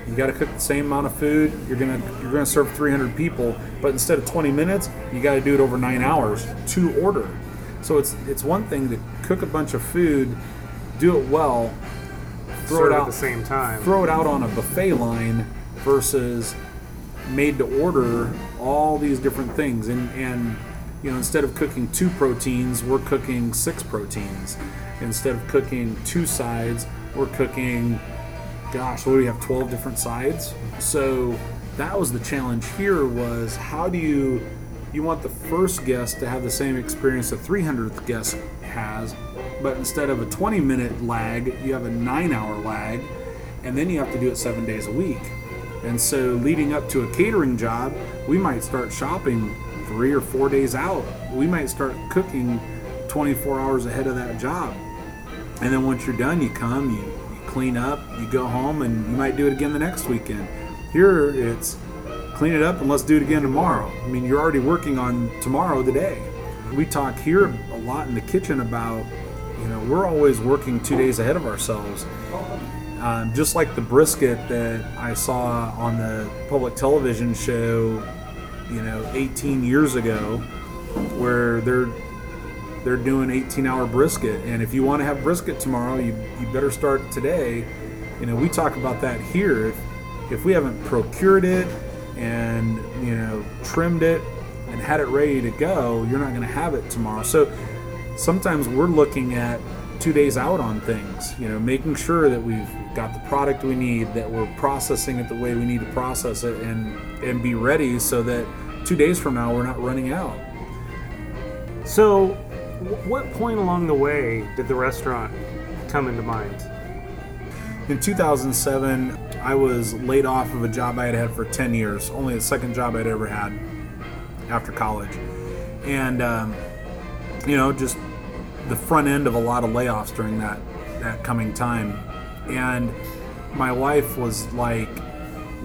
you got to cook the same amount of food. You're gonna you're gonna serve 300 people, but instead of 20 minutes, you got to do it over nine hours to order. So it's it's one thing to cook a bunch of food, do it well, throw it out at the same time. Throw it out on a buffet line versus made to order all these different things. And and you know instead of cooking two proteins we're cooking six proteins. Instead of cooking two sides we're cooking gosh what do we have 12 different sides? So that was the challenge here was how do you you want the first guest to have the same experience the 300th guest has but instead of a 20 minute lag, you have a nine hour lag, and then you have to do it seven days a week. And so, leading up to a catering job, we might start shopping three or four days out. We might start cooking 24 hours ahead of that job. And then once you're done, you come, you, you clean up, you go home, and you might do it again the next weekend. Here, it's clean it up and let's do it again tomorrow. I mean, you're already working on tomorrow today. We talk here a lot in the kitchen about you know, we're always working two days ahead of ourselves. Um, just like the brisket that I saw on the public television show, you know, 18 years ago, where they're they're doing 18 hour brisket, and if you want to have brisket tomorrow, you you better start today. You know, we talk about that here. If if we haven't procured it and you know trimmed it and had it ready to go, you're not going to have it tomorrow. So sometimes we're looking at two days out on things, you know, making sure that we've got the product we need, that we're processing it the way we need to process it, and and be ready so that two days from now we're not running out. So, what point along the way did the restaurant come into mind? In 2007, I was laid off of a job I had had for 10 years, only the second job I'd ever had after college, and um, you know, just the front end of a lot of layoffs during that that coming time. And my wife was like,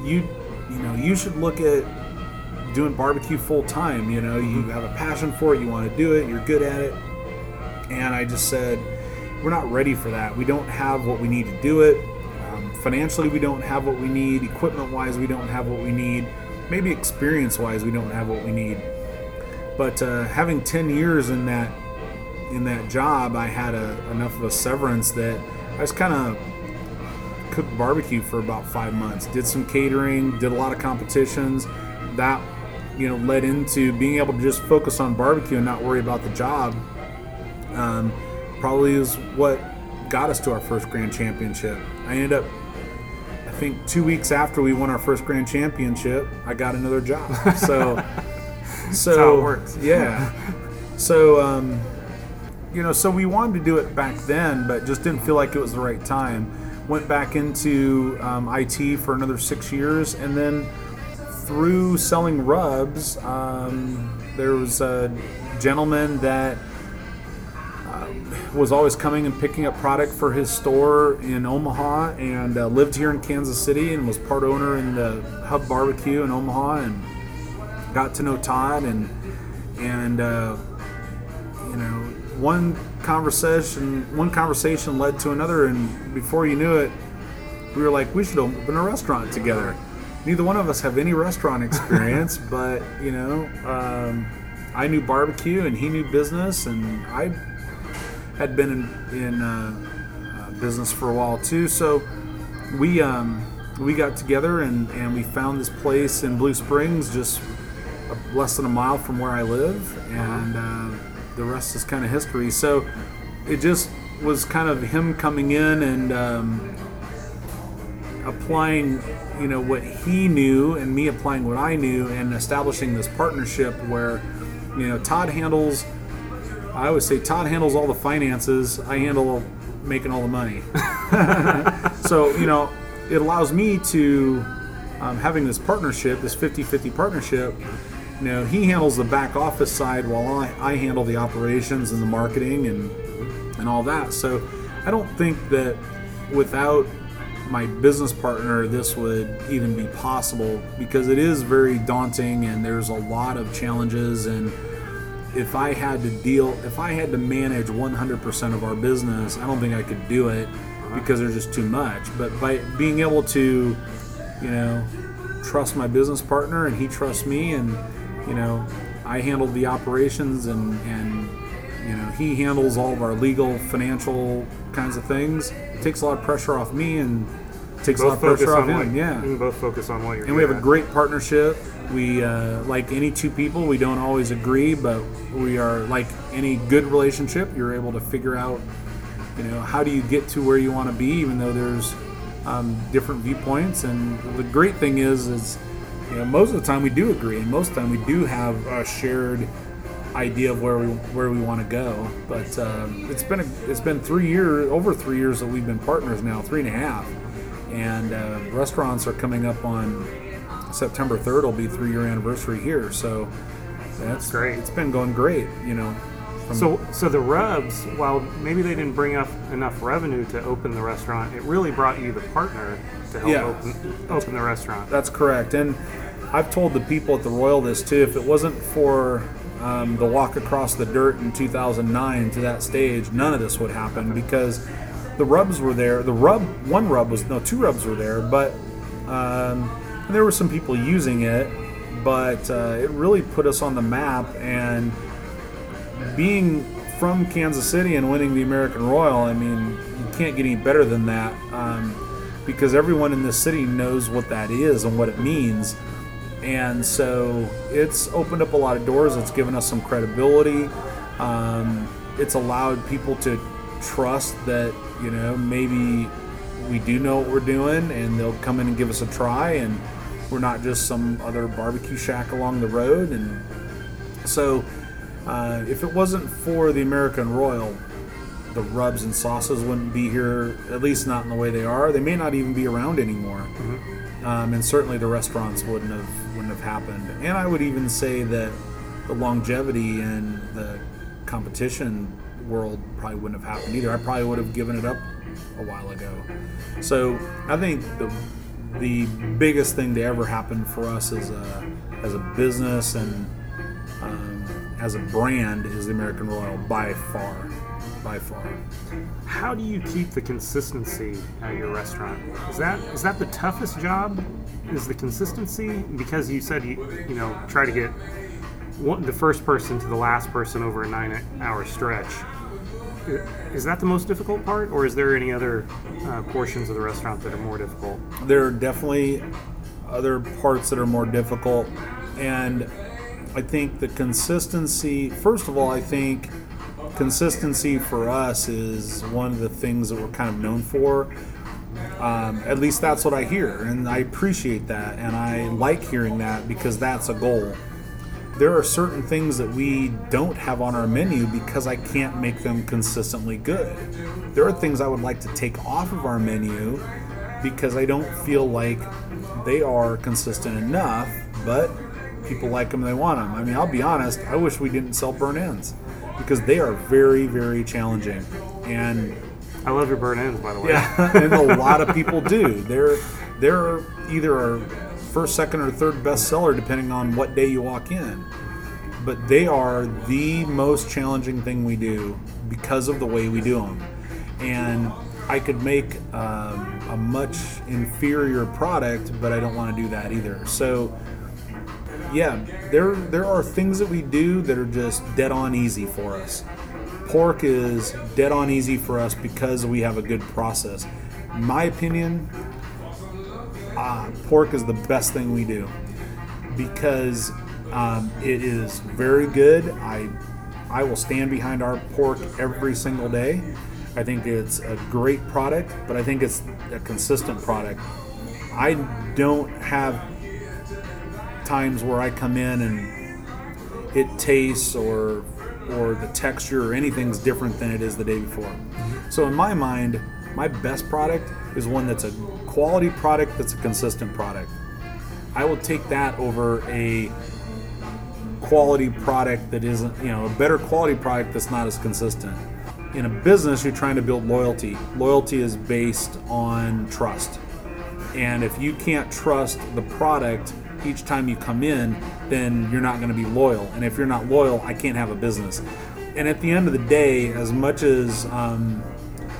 "You, you know, you should look at doing barbecue full time. You know, you have a passion for it. You want to do it. You're good at it." And I just said, "We're not ready for that. We don't have what we need to do it. Um, financially, we don't have what we need. Equipment-wise, we don't have what we need. Maybe experience-wise, we don't have what we need." But uh, having 10 years in that in that job, I had a, enough of a severance that I was kind of cooked barbecue for about five months. Did some catering, did a lot of competitions. That you know led into being able to just focus on barbecue and not worry about the job. Um, probably is what got us to our first grand championship. I ended up, I think two weeks after we won our first grand championship, I got another job. So, *laughs* so how it works. Yeah. *laughs* So, um, you know, so we wanted to do it back then, but just didn't feel like it was the right time. Went back into um, IT for another six years, and then through selling rubs, um, there was a gentleman that was always coming and picking up product for his store in Omaha and uh, lived here in Kansas City and was part owner in the Hub Barbecue in Omaha and got to know Todd and and uh, one conversation one conversation led to another and before you knew it we were like we should open a restaurant together neither one of us have any restaurant experience *laughs* but you know um, I knew barbecue and he knew business and I had been in, in uh, uh, business for a while too. So we um, we got together and, and we found this place in Blue Springs, just a, less than a mile from where I live, and uh, the rest is kind of history. So it just was kind of him coming in and um, applying, you know, what he knew, and me applying what I knew, and establishing this partnership where, you know, Todd handles I always say Todd handles all the finances. I handle making all the money. *laughs* so you know, it allows me to um, having this partnership, this 50-50 partnership. You know, he handles the back office side while I, I handle the operations and the marketing and and all that. So I don't think that without my business partner this would even be possible because it is very daunting and there's a lot of challenges and if I had to deal, if I had to manage 100% of our business, I don't think I could do it because there's just too much. But by being able to, you know, trust my business partner and he trusts me, and you know, I handle the operations and and you know he handles all of our legal, financial kinds of things. It takes a lot of pressure off me and takes a lot of pressure off him. What, yeah, can both focus on what you're. and we have a great partnership. We, uh, like any two people, we don't always agree, but we are like any good relationship. You're able to figure out, you know, how do you get to where you want to be, even though there's um, different viewpoints. And the great thing is, is you know, most of the time we do agree, and most of the time we do have a shared idea of where we where we want to go. But um, it's been a, it's been three years, over three years that we've been partners now, three and a half, and uh, restaurants are coming up on September 3rd will be three year anniversary here. So that's great. It's been going great, you know. So, so the rubs, while maybe they didn't bring up enough revenue to open the restaurant, it really brought you the partner to help Yeah. open, open the restaurant. That's correct. And I've told the people at the Royal this too. If it wasn't for um, the walk across the dirt in 2009 to that stage, none of this would happen because the rubs were there. The rub, one rub was no, two rubs were there, but um, there were some people using it. But uh, it really put us on the map. And being from Kansas City and winning the American Royal, I mean, you can't get any better than that. Um, because everyone in this city knows what that is and what it means. And so it's opened up a lot of doors. It's given us some credibility. Um, it's allowed people to trust that, you know, maybe we do know what we're doing and they'll come in and give us a try. And we're not just some other barbecue shack along the road. And so uh, if it wasn't for the American Royal, the rubs and sauces wouldn't be here, at least not in the way they are. They may not even be around anymore. Um, and certainly the restaurants wouldn't have wouldn't have happened. And I would even say that the longevity and the competition world probably wouldn't have happened either. I probably would have given it up a while ago. So I think the the biggest thing to ever happen for us as a as a business and um, as a brand is the American Royal by far, by far. How do you keep the consistency at your restaurant? Is that is that the toughest job? Is the consistency because you said you you know try to get one, the first person to the last person over a nine hour stretch. Is that the most difficult part, or is there any other uh, portions of the restaurant that are more difficult? There are definitely other parts that are more difficult, and I think the consistency. First of all, I think consistency for us is one of the things that we're kind of known for. Um, at least that's what I hear, and I appreciate that, and I like hearing that because that's a goal. There are certain things that we don't have on our menu because I can't make them consistently good. There are things I would like to take off of our menu because I don't feel like they are consistent enough, but people like them, they want them. I mean, I'll be honest, I wish we didn't sell burn ends because they are very, very challenging. And I love your burn ends, by the way. yeah, *laughs* and a lot of people do. They're they're either our first, second, or third bestseller depending on what day you walk in. But they are the most challenging thing we do because of the way we do them. And I could make um, a much inferior product, but I don't want to do that either. So yeah, there there are things that we do that are just dead on easy for us. Pork is dead on easy for us because we have a good process. My opinion, uh, pork is the best thing we do because um, it is very good. I I will stand behind our pork every single day. I think it's a great product, but I think it's a consistent product. I don't have times where I come in and it tastes or or the texture or anything's different than it is the day before. Mm-hmm. So in my mind, my best product is one that's a quality product that's a consistent product. I will take that over a quality product that isn't, you know, a better quality product that's not as consistent. In a business, you're trying to build loyalty. Loyalty is based on trust. And if you can't trust the product each time you come in, then you're not going to be loyal. And if you're not loyal, I can't have a business. And at the end of the day, as much as um,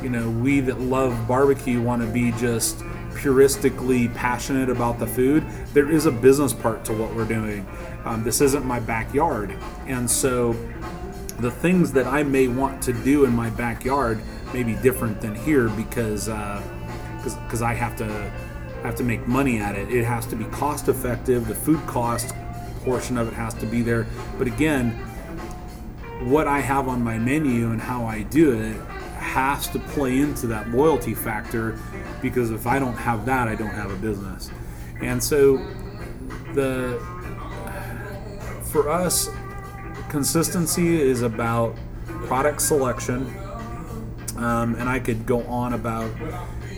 you know, we that love barbecue want to be just puristically passionate about the food, there is a business part to what we're doing. Um, this isn't my backyard, and so the things that I may want to do in my backyard may be different than here because because uh, I have to have to make money at it. It has to be cost effective. The food cost portion of it has to be there. But again, what I have on my menu and how I do it has to play into that loyalty factor because if I don't have that, I don't have a business. And so the for us consistency is about product selection um, and I could go on about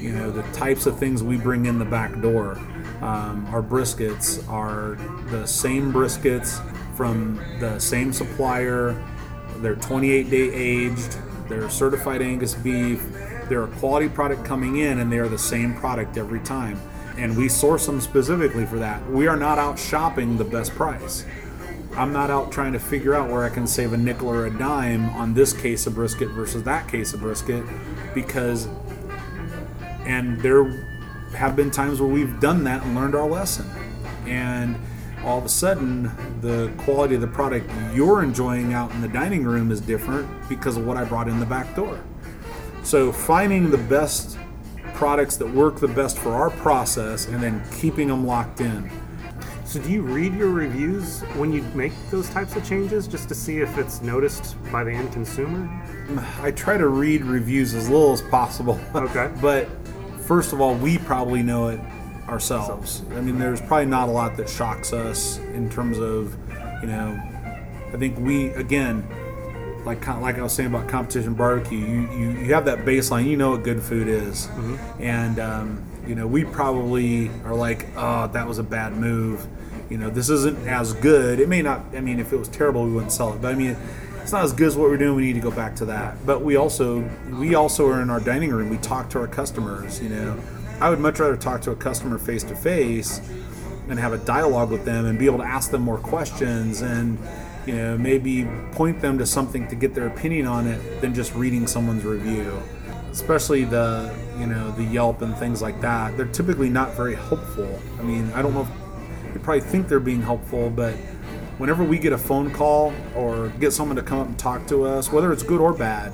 you know the types of things we bring in the back door. Um, our briskets are the same briskets from the same supplier. They're 28 day aged. They're certified Angus beef. They're a quality product coming in, and they are the same product every time. And we source them specifically for that. We are not out shopping the best price. I'm not out trying to figure out where I can save a nickel or a dime on this case of brisket versus that case of brisket because and there have been times where we've done that and learned our lesson. And all of a sudden, the quality of the product you're enjoying out in the dining room is different because of what I brought in the back door. So, finding the best products that work the best for our process and then keeping them locked in. So, do you read your reviews when you make those types of changes just to see if it's noticed by the end consumer? I try to read reviews as little as possible. Okay. *laughs* but first of all, we probably know it ourselves. I mean, there's probably not a lot that shocks us in terms of, you know, I think we again, like like I was saying about competition barbecue, you you, you have that baseline. You know what good food is, and um, you know we probably are like, oh, that was a bad move. You know, this isn't as good. It may not. I mean, if it was terrible, we wouldn't sell it. But I mean. It's not as good as what we're doing. We need to go back to that. But we also, we also are in our dining room. We talk to our customers. You know, I would much rather talk to a customer face to face and have a dialogue with them and be able to ask them more questions and you know maybe point them to something to get their opinion on it than just reading someone's review especially the you know the yelp and things like that they're typically not very helpful i mean i don't know if you probably think they're being helpful but whenever we get a phone call or get someone to come up and talk to us whether it's good or bad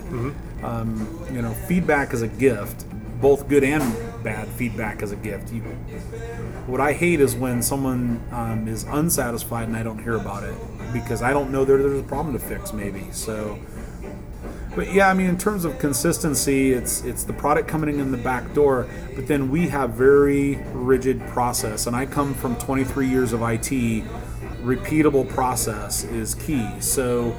um, you know feedback is a gift both good and bad feedback is a gift. You, what I hate is when someone um, is unsatisfied and I don't hear about it because I don't know there, there's a problem to fix maybe. So, but yeah, I mean, in terms of consistency, it's it's the product coming in the back door, but then we have very rigid process, and I come from 23 years of IT. Repeatable process is key. So,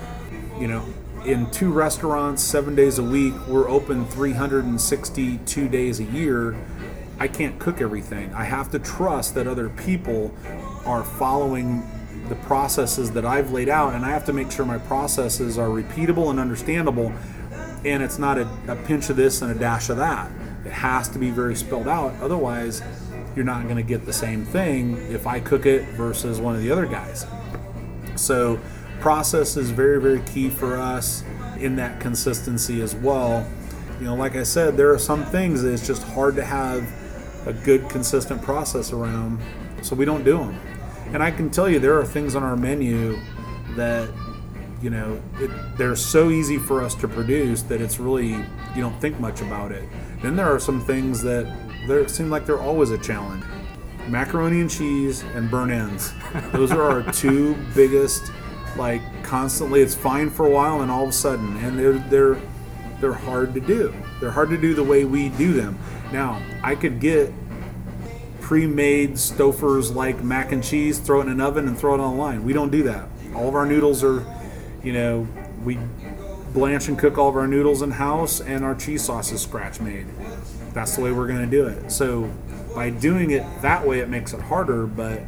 you know, in two restaurants, seven days a week, we're open 362 days a year. I can't cook everything. I have to trust that other people are following the processes that I've laid out, and I have to make sure my processes are repeatable and understandable, and it's not a, a pinch of this and a dash of that. It has to be very spelled out. Otherwise, you're not going to get the same thing if I cook it versus one of the other guys. So, process is very, very key for us in that consistency as well. You know, like I said, there are some things that it's just hard to have a good, consistent process around, so we don't do them. And I can tell you, there are things on our menu that, you know, it, they're so easy for us to produce that it's really, you don't think much about it. Then there are some things that there seem like they're always a challenge. Macaroni and cheese and burn ends. Those are our *laughs* two biggest, like constantly. It's fine for a while, and all of a sudden, and they're they're they're hard to do. They're hard to do the way we do them. Now, I could get pre-made Stouffer's like mac and cheese, throw it in an oven and throw it on the line. We don't do that. All of our noodles are, you know, we blanch and cook all of our noodles in house, and our cheese sauce is scratch made. That's the way we're going to do it. So by doing it that way, it makes it harder. But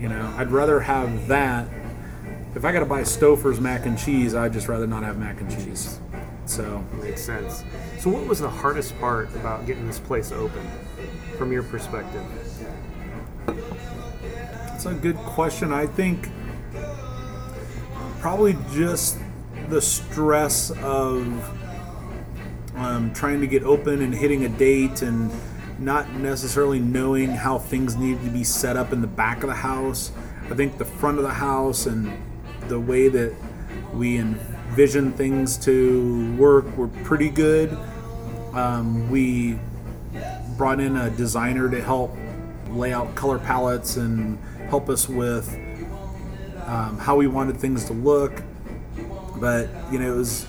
you know, I'd rather have that. If I got to buy Stouffer's mac and cheese, I'd just rather not have mac and cheese. So Makes sense. So, what was the hardest part about getting this place open, from your perspective? It's a good question. I think probably just the stress of um, trying to get open and hitting a date and not necessarily knowing how things needed to be set up in the back of the house. I think the front of the house and the way that we envision things to work were pretty good. Um, we brought in a designer to help lay out color palettes and help us with um, how we wanted things to look. But you know, it was,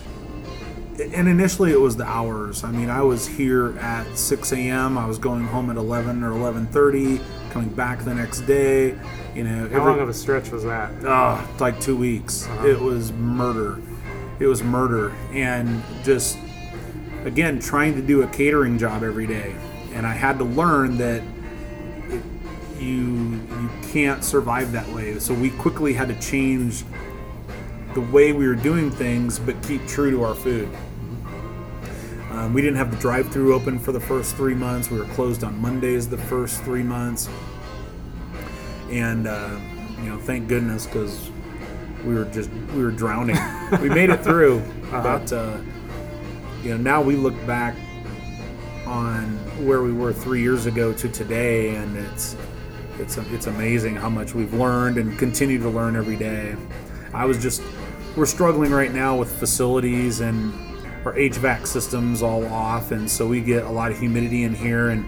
and initially it was the hours. I mean, I was here at 6 a.m. I was going home at 11 or 11:30, coming back the next day. You know, How long of a stretch was that? oh, like two weeks. Uh-huh. It was murder. It was murder, and just again trying to do a catering job every day, and I had to learn that it, you you can't survive that way. So we quickly had to change the way we were doing things, but keep true to our food. Um, we didn't have the drive-through open for the first three months. We were closed on Mondays the first three months, and uh, you know, thank goodness because we were just we were drowning. *laughs* we made it through, but uh, you know, now we look back on where we were three years ago to today, and it's it's it's amazing how much we've learned and continue to learn every day. I was just we're struggling right now with facilities and our HVAC systems all off, and so we get a lot of humidity in here, and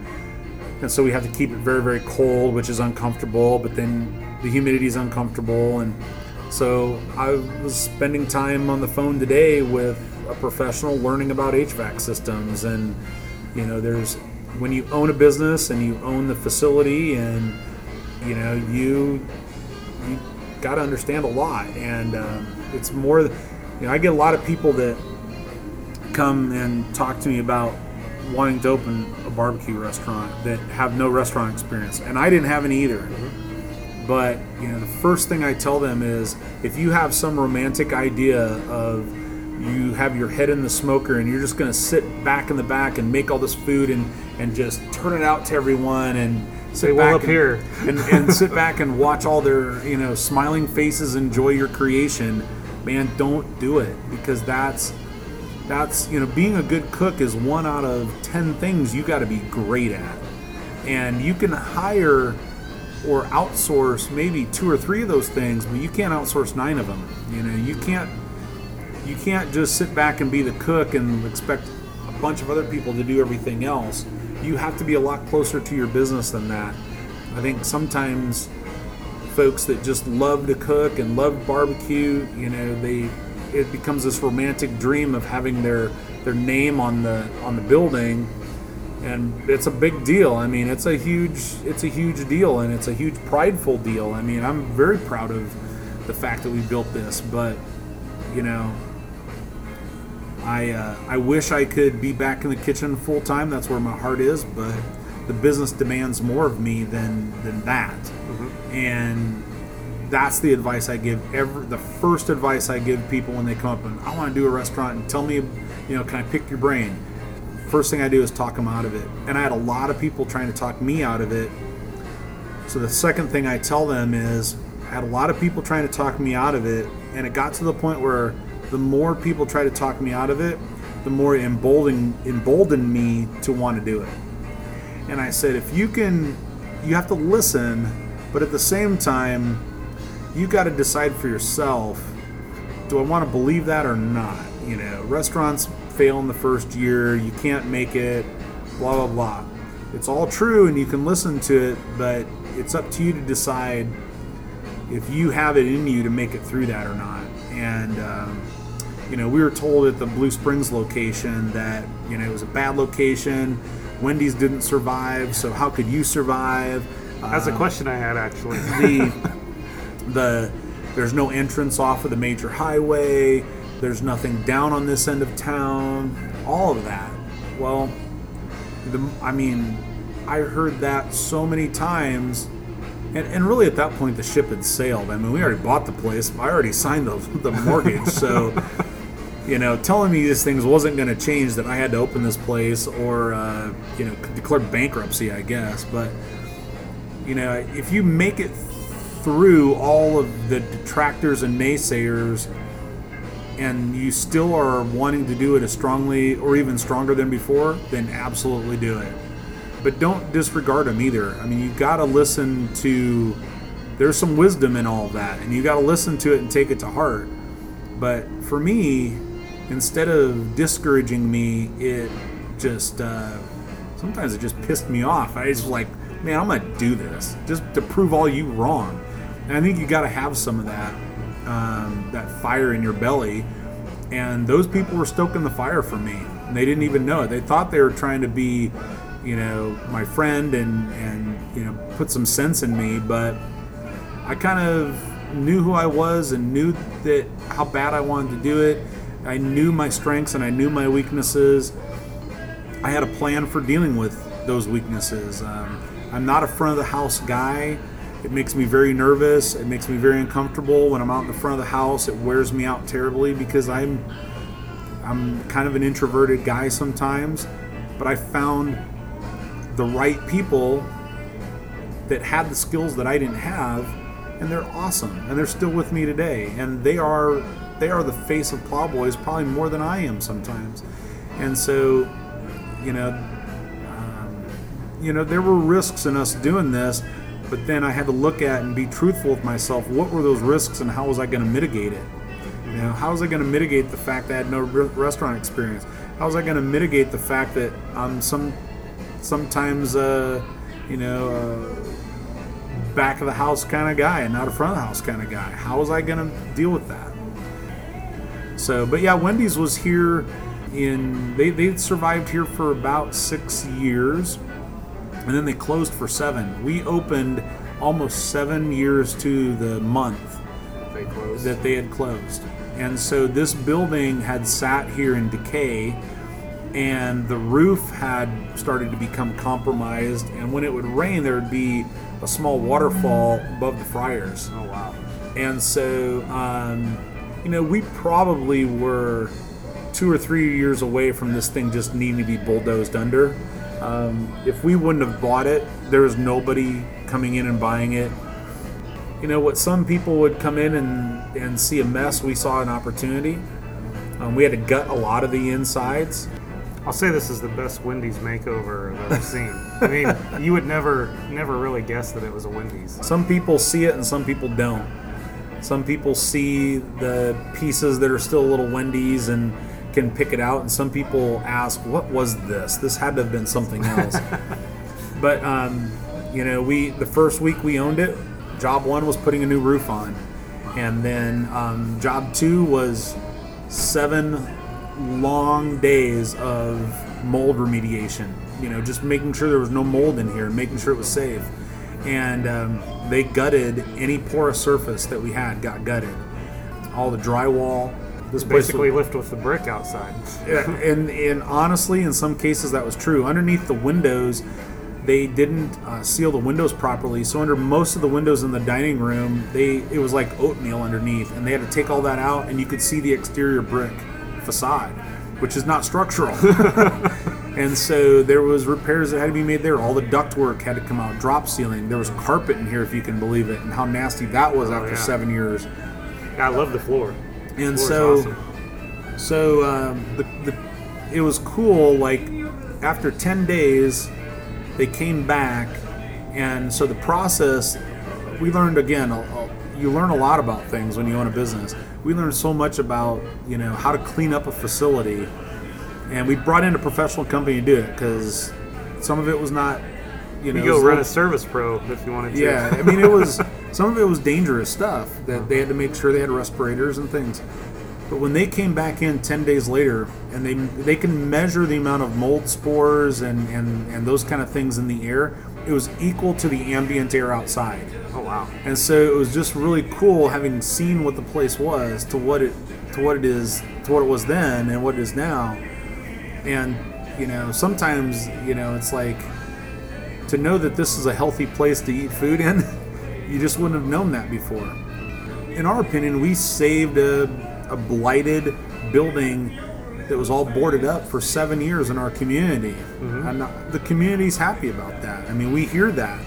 and so we have to keep it very very cold, which is uncomfortable. But then the humidity is uncomfortable, and so I was spending time on the phone today with a professional learning about HVAC systems, and you know, there's when you own a business and you own the facility, and you know you you got to understand a lot, and um, it's more. You know, I get a lot of people that come and talk to me about wanting to open a barbecue restaurant that have no restaurant experience, and I didn't have any either. Mm-hmm. But you know, the first thing I tell them is if you have some romantic idea of you have your head in the smoker and you're just going to sit back in the back and make all this food and and just turn it out to everyone and sit Say, well, back up and, here. and, and sit back and watch all their you know smiling faces enjoy your creation man don't do it. Because that's that's you know being a good cook is one out of 10 things you got to be great at. And you can hire or outsource maybe two or three of those things but you can't outsource nine of them. You know you can't you can't just sit back and be the cook and expect a bunch of other people to do everything else. You have to be a lot closer to your business than that. I think sometimes folks that just love to cook and love barbecue you know they it becomes this romantic dream of having their their name on the on the building and it's a big deal. I mean, it's a huge it's a huge deal and it's a huge prideful deal. I mean, I'm very proud of the fact that we built this, but you know, I uh, I wish I could be back in the kitchen full time. That's where my heart is, but the business demands more of me than than that. Mm-hmm. And that's the advice I give every the first advice I give people when they come up and I want to do a restaurant and tell me, you know, can I pick your brain? First thing I do is talk them out of it. And I had a lot of people trying to talk me out of it. So the second thing I tell them is I had a lot of people trying to talk me out of it and it got to the point where the more people try to talk me out of it, the more emboldened emboldened me to want to do it. And I said if you can you have to listen, but at the same time you got to decide for yourself do I want to believe that or not? You know, restaurants fail in the first year, you can't make it, blah, blah, blah. It's all true and you can listen to it, but it's up to you to decide if you have it in you to make it through that or not. And, um, you know, we were told at the Blue Springs location that, you know, it was a bad location. Wendy's didn't survive, so how could you survive? That's a question I had actually. *laughs* The, the there's no entrance off of the major highway. There's nothing down on this end of town. All of that. Well, the, I mean, I heard that so many times, and, and really at that point the ship had sailed. I mean, we already bought the place. I already signed the, the mortgage, so *laughs* you know, telling me these things wasn't going to change that I had to open this place or uh, you know declare bankruptcy, I guess. But you know, if you make it through all of the detractors and naysayers and you still are wanting to do it as strongly or even stronger than before, then absolutely do it. But don't disregard them either. I mean, you got to listen to, there's some wisdom in all that, and you got to listen to it and take it to heart. But for me, instead of discouraging me, it just, uh, sometimes it just pissed me off. I was like, man, I'm to do this just to prove all you wrong. And I think you got to have some of that, um, that fire in your belly. And those people were stoking the fire for me. And they didn't even know it. They thought they were trying to be, you know, my friend and and you know put some sense in me. But I kind of knew who I was and knew that how bad I wanted to do it. I knew my strengths and I knew my weaknesses. I had a plan for dealing with those weaknesses. Um, I'm not a front of the house guy. It makes me very nervous. It makes me very uncomfortable when I'm out in the front of the house. It wears me out terribly because I'm I'm kind of an introverted guy sometimes, but I found the right people that had the skills that I didn't have and they're awesome and they're still with me today and they are they are the face of Plowboys probably more than I am sometimes. And so, you know, you know, there were risks in us doing this, but then I had to look at and be truthful with myself. What were those risks, and how was I going to mitigate it? You know, how was I going to mitigate the fact that I had no re- restaurant experience? How was I going to mitigate the fact that I'm some sometimes, uh, you know, uh, back of the house kind of guy and not a front of the house kind of guy? How was I going to deal with that? So, but yeah, Wendy's was here in they they survived here for about six years and then they closed for seven. We opened almost seven years to the month they that they had closed. And so this building had sat here in decay, and the roof had started to become compromised. And when it would rain, there would be a small waterfall above the fryers. Oh, wow. And so, um, you know, we probably were two or three years away from this thing just needing to be bulldozed under. Um, if we wouldn't have bought it, there was nobody coming in and buying it. You know what? Some people would come in and, and see a mess. We saw an opportunity. Um, we had to gut a lot of the insides. I'll say this is the best Wendy's makeover I've ever seen. I mean, you would never, never really guess that it was a Wendy's. Some people see it and some people don't. Some people see the pieces that are still a little Wendy's and can pick it out, and some people ask, "What was this? This had to have been something else." *laughs* but um, you know, we the first week we owned it, job one was putting a new roof on, and then um, job two was seven long days of mold remediation. You know, just making sure there was no mold in here, making sure it was safe. And um, they gutted any porous surface that we had, got gutted. All the drywall. This Basically, lift with the brick outside. yeah, *laughs* and and honestly, in some cases that was true. Underneath the windows, they didn't uh, seal the windows properly. So under most of the windows in the dining room, they it was like oatmeal underneath, and they had to take all that out, and you could see the exterior brick facade, which is not structural. *laughs* and so there was repairs that had to be made there. All the ductwork had to come out, drop ceiling. There was carpet in here, if you can believe it, and how nasty that was after yeah. seven years. I love the floor. And so, awesome. so um, the, the it was cool. Like after ten days, they came back, and so the process we learned again. a- a- You learn a lot about things when you own a business. We learned so much about you know how to clean up a facility, and we brought in a professional company to do it because some of it was not. You know, You go run a Servpro if you wanted to. yeah, I mean, it was *laughs* some of it was dangerous stuff that they had to make sure they had respirators and things. But when they came back in ten days later, and they they can measure the amount of mold spores and and and those kind of things in the air, it was equal to the ambient air outside. Oh wow. And so it was just really cool having seen what the place was to what it to what it is to what it was then and what it is now. And you know, sometimes you know it's like to know that this is a healthy place to eat food in. *laughs* You just wouldn't have known that before. In our opinion, we saved a, a blighted building that was all boarded up for seven years in our community. Mm-hmm. And the community's happy about that. I mean, we hear that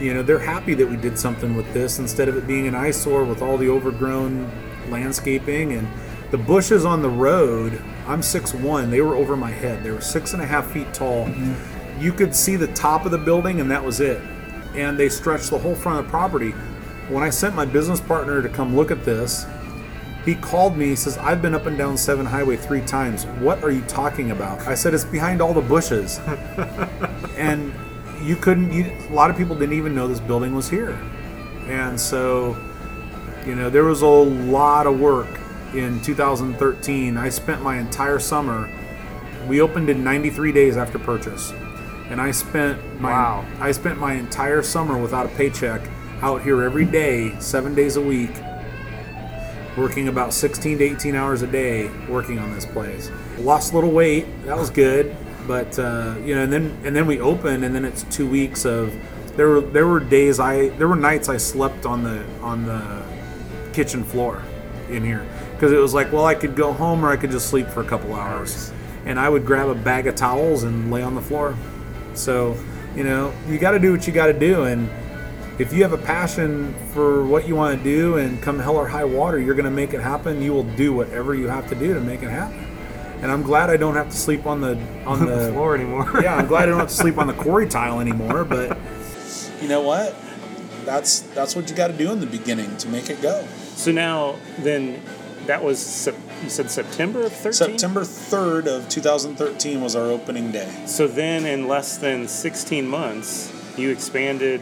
you know they're happy that we did something with this instead of it being an eyesore with all the overgrown landscaping and the bushes on the road i'm 6'1 they were over my head they were six and a half feet tall mm-hmm. You could see the top of the building and that was it. And they stretched the whole front of the property. When i sent my business partner to come look at this he called me he says i've been up and down 7 highway three times. What are you talking about? I said it's behind all the bushes. *laughs* And you couldn't you, a lot of people didn't even know this building was here. And so you know there was a lot of work in 2013 i spent my entire summer we opened in 93 days after purchase and i spent my Wow. i spent my entire summer without a paycheck out here every day seven days a week working about 16 to 18 hours a day working on this place. Lost a little weight, that was good, but uh, you know, and then and then we opened, and then it's two weeks of there were there were days I there were nights I slept on the on the kitchen floor in here because it was like, well, I could go home or I could just sleep for a couple hours, and I would grab a bag of towels and lay on the floor. So you know, you got to do what you got to do, and if you have a passion for what you want to do and come hell or high water, you're going to make it happen. You will do whatever you have to do to make it happen. And I'm glad I don't have to sleep on the *laughs* on the floor anymore. yeah, I'm glad I don't have to sleep on the *laughs* quarry tile anymore. But you know what? That's that's what you got to do in the beginning to make it go. So now, then, that was Sep- you said September of thirteen. September 3rd of 2013 was our opening day. So then, in less than sixteen months, you expanded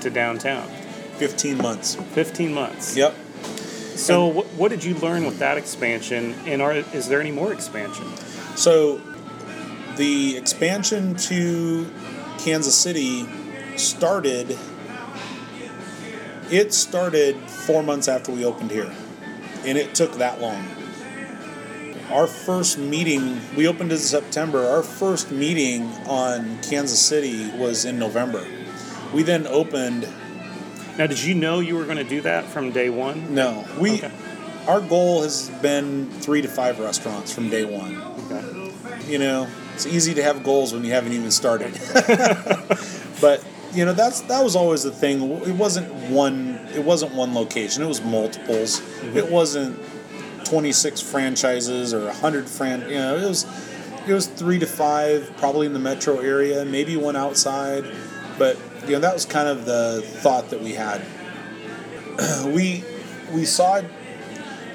to downtown. 15 months. Fifteen months. Yep. So what, what did you learn with that expansion? And are is there any more expansion? So the expansion to Kansas City started it started 4 months after we opened here. And it took that long. Our first meeting, we opened in September. Our first meeting on Kansas City was in November. We then opened Now, did you know you were going to do that from day one? no. We Okay. our goal has been 3 to 5 restaurants from day 1. Okay. you know, it's easy to have goals when you haven't even started. *laughs* but you know, that's that was always the thing. It wasn't one. It wasn't one location. It was multiples. Mm-hmm. It wasn't twenty six franchises or hundred fran. You know, it was it was three to five, probably in the metro area, maybe one outside. But you know, that was kind of the thought that we had. *clears throat* we we saw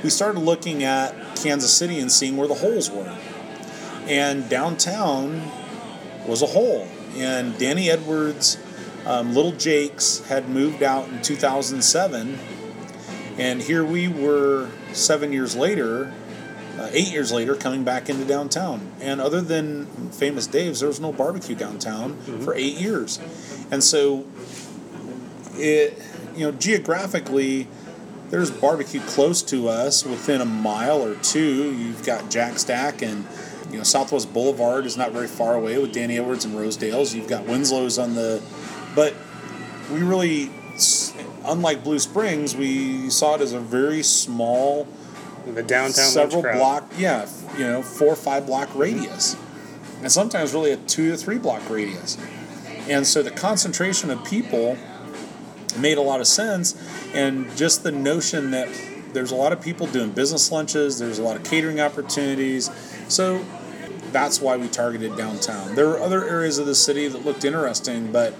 we started looking at Kansas City and seeing where the holes were and downtown was a hole. And Danny Edwards, um, Little Jake's, had moved out in 2007, and here we were seven years later, uh, eight years later coming back into downtown. And other than Famous Dave's, there was no barbecue downtown for eight years. And so it, you know, geographically, there's barbecue close to us within a mile or two. You've got Jack Stack and you know Southwest Boulevard is not very far away with Danny Edwards and Rosedale's. You've got Winslow's on the, but we really, unlike Blue Springs, we saw it as a very small, The downtown several block, yeah, you know, four or five block radius, and sometimes really a two to three block radius. And so the concentration of people made a lot of sense, and just the notion that there's a lot of people doing business lunches, there's a lot of catering opportunities, so that's why we targeted downtown. There were other areas of the city that looked interesting, but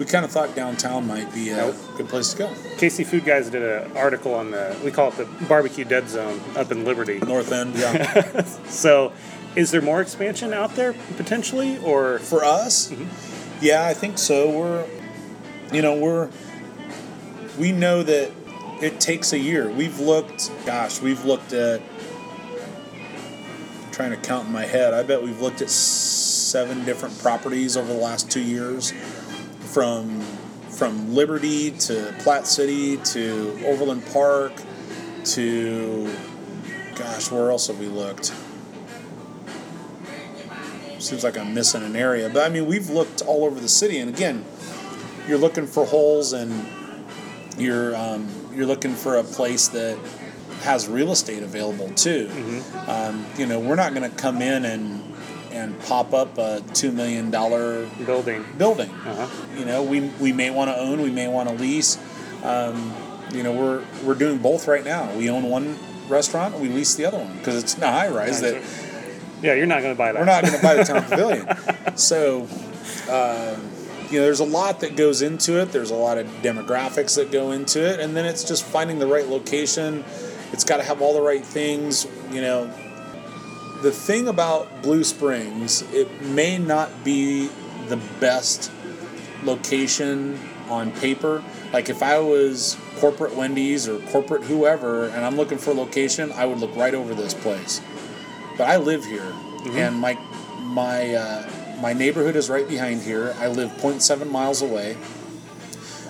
we kind of thought downtown might be a Nope. good place to go. KC Food Guys did an article on the we call it the barbecue dead zone up in Liberty. North End, yeah. *laughs* So, is there more expansion out there potentially, or For us, mm-hmm. yeah, I think so. We're, you know, we're, we know that it takes a year. We've looked, gosh, we've looked at, trying to count in my head, I bet we've looked at seven different properties over the last two years from from Liberty to Platte City to Overland Park to gosh, where else have we looked? Seems like I'm missing an area, but I mean we've looked all over the city, and again, you're looking for holes, and you're um, you're looking for a place that has real estate available too. Um, you know, we're not going to come in and and pop up a two million dollar building? building. Uh-huh. You know, we, we may want to own, we may want to lease. Um, you know, we're we're doing both right now. We own one restaurant, we lease the other one because it's in a high rise that Yeah, you're not going to buy that. we're not going to buy the town *laughs* pavilion. So, uh, you know, there's a lot that goes into it. There's a lot of demographics that go into it, and then it's just finding the right location. It's got to have all the right things. You know, the thing about Blue Springs, it may not be the best location on paper. Like if I was corporate Wendy's or corporate whoever, and I'm looking for a location, I would look right over this place. But I live here, and my my uh, my neighborhood is right behind here. I live 0.7 miles away.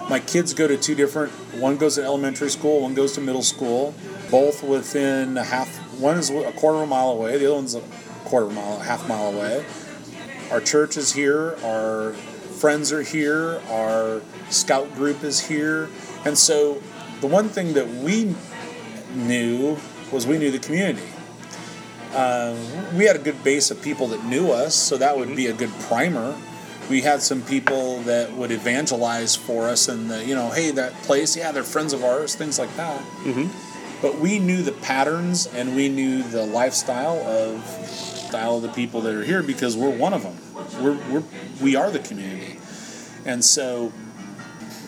My kids go to two different. One goes to elementary school. One goes to middle school. Both within a half. One is a quarter of a mile away. The other one's a quarter of a mile, a half mile away. Our church is here. Our friends are here. Our scout group is here. And so, the one thing that we knew was we knew the community. Um, we had a good base of people that knew us, so that would be a good primer. We had some people that would evangelize for us, and the, you know, hey, that place, yeah, they're friends of ours, things like that. Mhm. But we knew the patterns and we knew the lifestyle of style of the people that are here because we're one of them. We're, we're we are the community, and so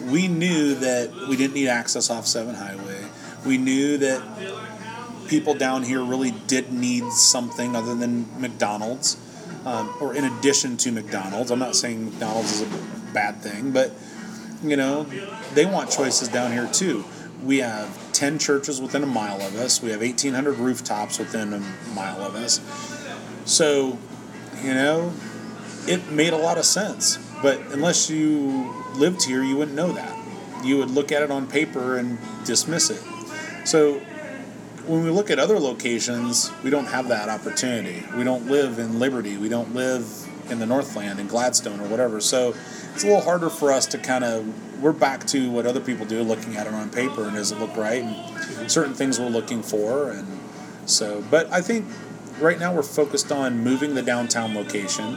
we knew that we didn't need access off Seven Highway. We knew that people down here really did need something other than McDonald's, um, or in addition to McDonald's. I'm not saying McDonald's is a bad thing, but you know, they want choices down here too. We have 10 churches within a mile of us. We have 1,800 rooftops within a mile of us. So, you know, it made a lot of sense. But unless you lived here, you wouldn't know that. You would look at it on paper and dismiss it. So, when we look at other locations, we don't have that opportunity. We don't live in Liberty. We don't live in the Northland, in Gladstone, or whatever. So, it's a little harder for us to kind of. We're back to what other people do, looking at it on paper, and does it look right? And certain things we're looking for, and so. But I think right now we're focused on moving the downtown location.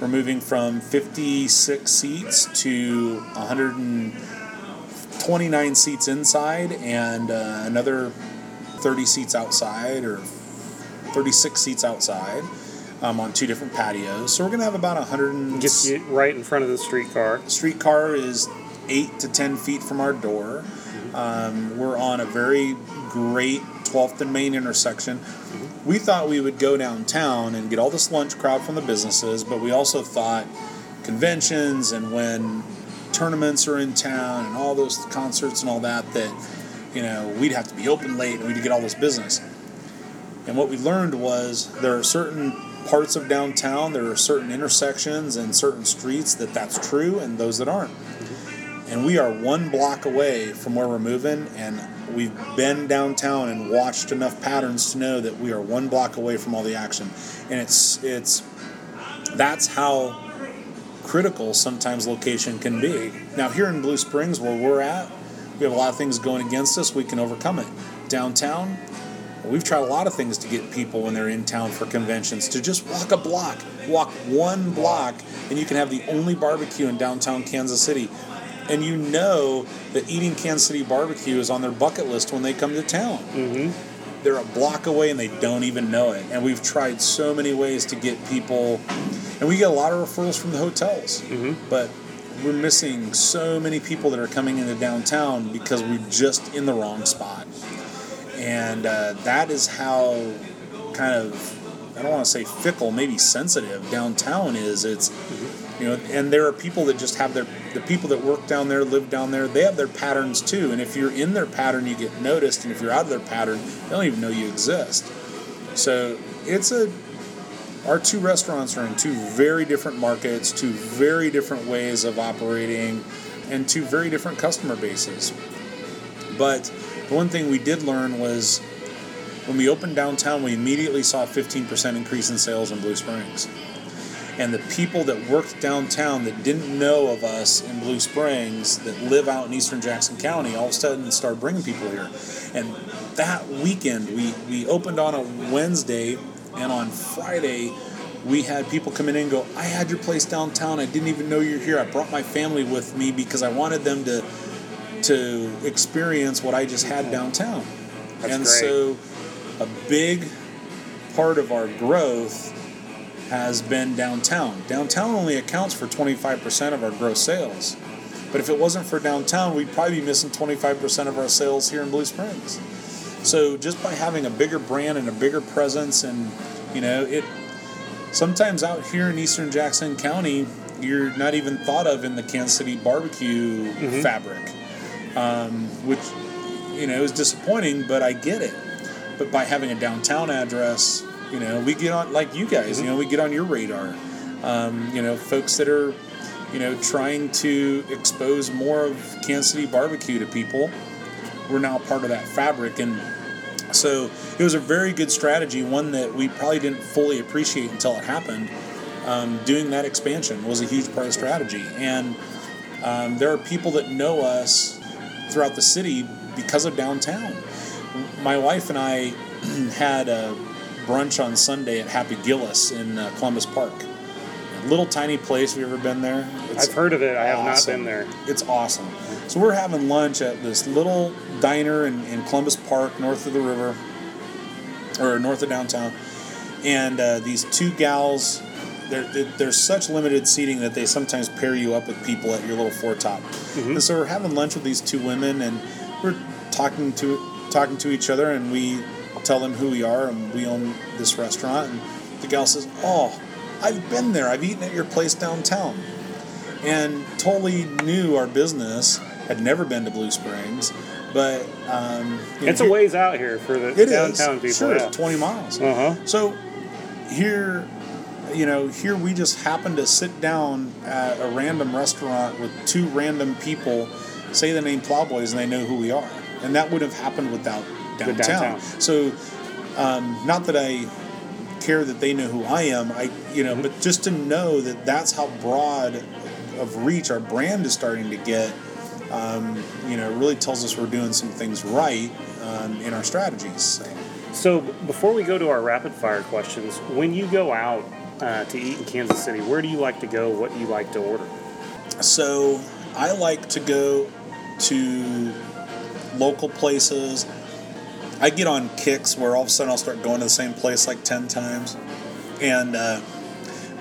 We're moving from 56 seats to 129 seats inside and uh, another 30 seats outside or 36 seats outside um, on two different patios. So we're going to have about 100 and Gets you right in front of the streetcar. streetcar is eight to 10 feet from our door. Um, we're on a very great 12th and Main intersection. We thought we would go downtown and get all this lunch crowd from the businesses, but we also thought conventions and when tournaments are in town and all those concerts and all that, that, you know, we'd have to be open late and we'd get all this business. And what we learned was there are certain parts of downtown, there are certain intersections and certain streets that that's true, and those that aren't. And we are one block away from where we're moving, and we've been downtown and watched enough patterns to know that we are one block away from all the action. And it's it's that's how critical sometimes location can be. Now here in Blue Springs where we're at, we have a lot of things going against us, we can overcome it. Downtown, we've tried a lot of things to get people when they're in town for conventions to just walk a block, walk one block, and you can have the only barbecue in downtown Kansas City and you know that eating Kansas City barbecue is on their bucket list when they come to town. Mm-hmm. They're a block away and they don't even know it. And we've tried so many ways to get people, and we get a lot of referrals from the hotels, Mm-hmm. but we're missing so many people that are coming into downtown because we're just in the wrong spot. And uh, that is how kind of, I don't want to say fickle, maybe sensitive downtown is. It's, you know, and there are people that just have their the people that work down there, live down there. They have their patterns too, and if you're in their pattern, you get noticed, and if you're out of their pattern, they don't even know you exist. So it's a our two restaurants are in two very different markets, two very different ways of operating, and two very different customer bases. But the one thing we did learn was when we opened downtown, we immediately saw a 15% increase in sales in Blue Springs and the people that worked downtown that didn't know of us in Blue Springs that live out in eastern Jackson County all of a sudden started bringing people here. And that weekend, we, we opened on a Wednesday, and on Friday, we had people come in and go, I had your place downtown. I didn't even know you're here. I brought my family with me because I wanted them to to experience what I just had mm-hmm. downtown. That's and great. so a big part of our growth has been downtown. Downtown only accounts for 25% of our gross sales. But if it wasn't for downtown, we'd probably be missing 25% of our sales here in Blue Springs. So just by having a bigger brand and a bigger presence and you know, it sometimes out here in eastern Jackson County, you're not even thought of in the Kansas City barbecue mm-hmm. fabric. Um, which you know is disappointing, but I get it. But by having a downtown address, you know, we get on like you guys. You know, we get on your radar. Um, you know, folks that are, you know, trying to expose more of Kansas City barbecue to people. We're now part of that fabric, and so it was a very good strategy. One that we probably didn't fully appreciate until it happened. Um, doing that expansion was a huge part of strategy, and um, there are people that know us throughout the city because of downtown. My wife and I *clears throat* had a brunch on Sunday at Happy Gillis in uh, Columbus Park. A little tiny place. Have you ever been there? It's I've heard of it. I have not been there. It's awesome. So we're having lunch at this little diner in, in Columbus Park, north of the river, or north of downtown. And uh, these two gals, there's such limited seating that they sometimes pair you up with people at your little four-top. And so we're having lunch with these two women, and we're talking to talking to each other, and we tell them who we are, and we own this restaurant. And the gal says, "Oh, I've been there. I've eaten at your place downtown." and totally knew our business. Had never been to Blue Springs, but um, you know, It's a ways out here for the It is downtown people. Sure, yeah. it's twenty miles. Uh huh. So here, you know, here we just happened to sit down at a random restaurant with two random people, say the name Plowboys, and they know who we are, and that would have happened without downtown. downtown. So, um, not that I care that they know who I am, I you know, but just to know that that's how broad of reach our brand is starting to get. Um, you know, really tells us we're doing some things right um, in our strategies. So. So before we go to our rapid fire questions, when you go out uh, to eat in Kansas City, where do you like to go? What do you like to order? So I like to go to local places. I get on kicks where all of a sudden I'll start going to the same place like 10 times. And uh,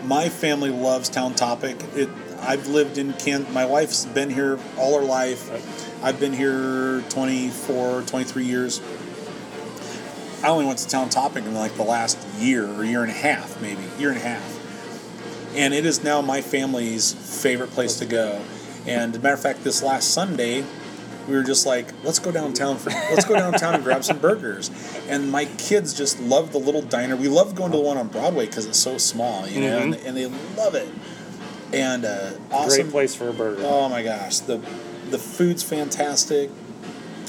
my family loves Town Topic. It, I've lived in Can. My wife's been here all her life. I've been here 24, 23 years. I only went to Town Topic in like the last year or year and a half, maybe year and a half and it is now my family's favorite place to go. And as a matter of fact, this last Sunday, we were just like, let's go downtown for let's go downtown and grab some burgers. And my kids just love the little diner. We love going to the one on Broadway because it's so small, you know, and, and they love it. And uh, awesome Great place for a burger. Oh my gosh, the the food's fantastic.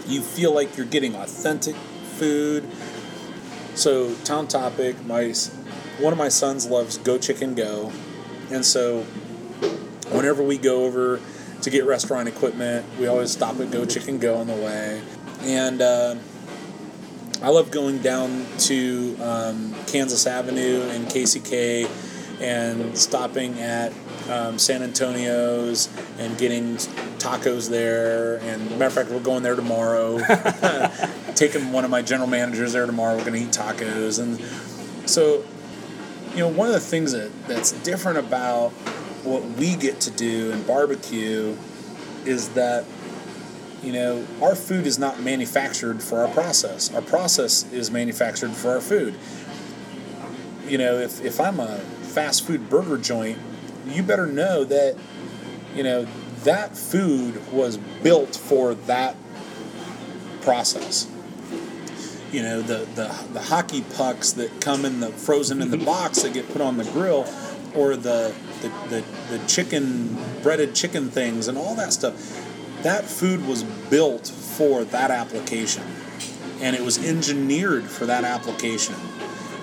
You feel like you're getting authentic food. So town topic, my one of my sons loves Go Chicken Go, and so whenever we go over to get restaurant equipment, we always stop at Go Chicken Go on the way, and. Uh, I love going down to um, Kansas Avenue and KCK and stopping at um, San Antonio's and getting tacos there. And matter of fact, we're going there tomorrow. *laughs* Taking one of my general managers there tomorrow. We're going to eat tacos. And so, you know, one of the things that, that's different about what we get to do in barbecue is that you know, our food is not manufactured for our process. Our process is manufactured for our food. You know, if, if I'm a fast food burger joint, you better know that, you know, that food was built for that process. You know, the, the, the hockey pucks that come in the frozen in the mm-hmm. box that get put on the grill, or the, the, the, the chicken, breaded chicken things, and all that stuff that food was built for that application. And it was engineered for that application.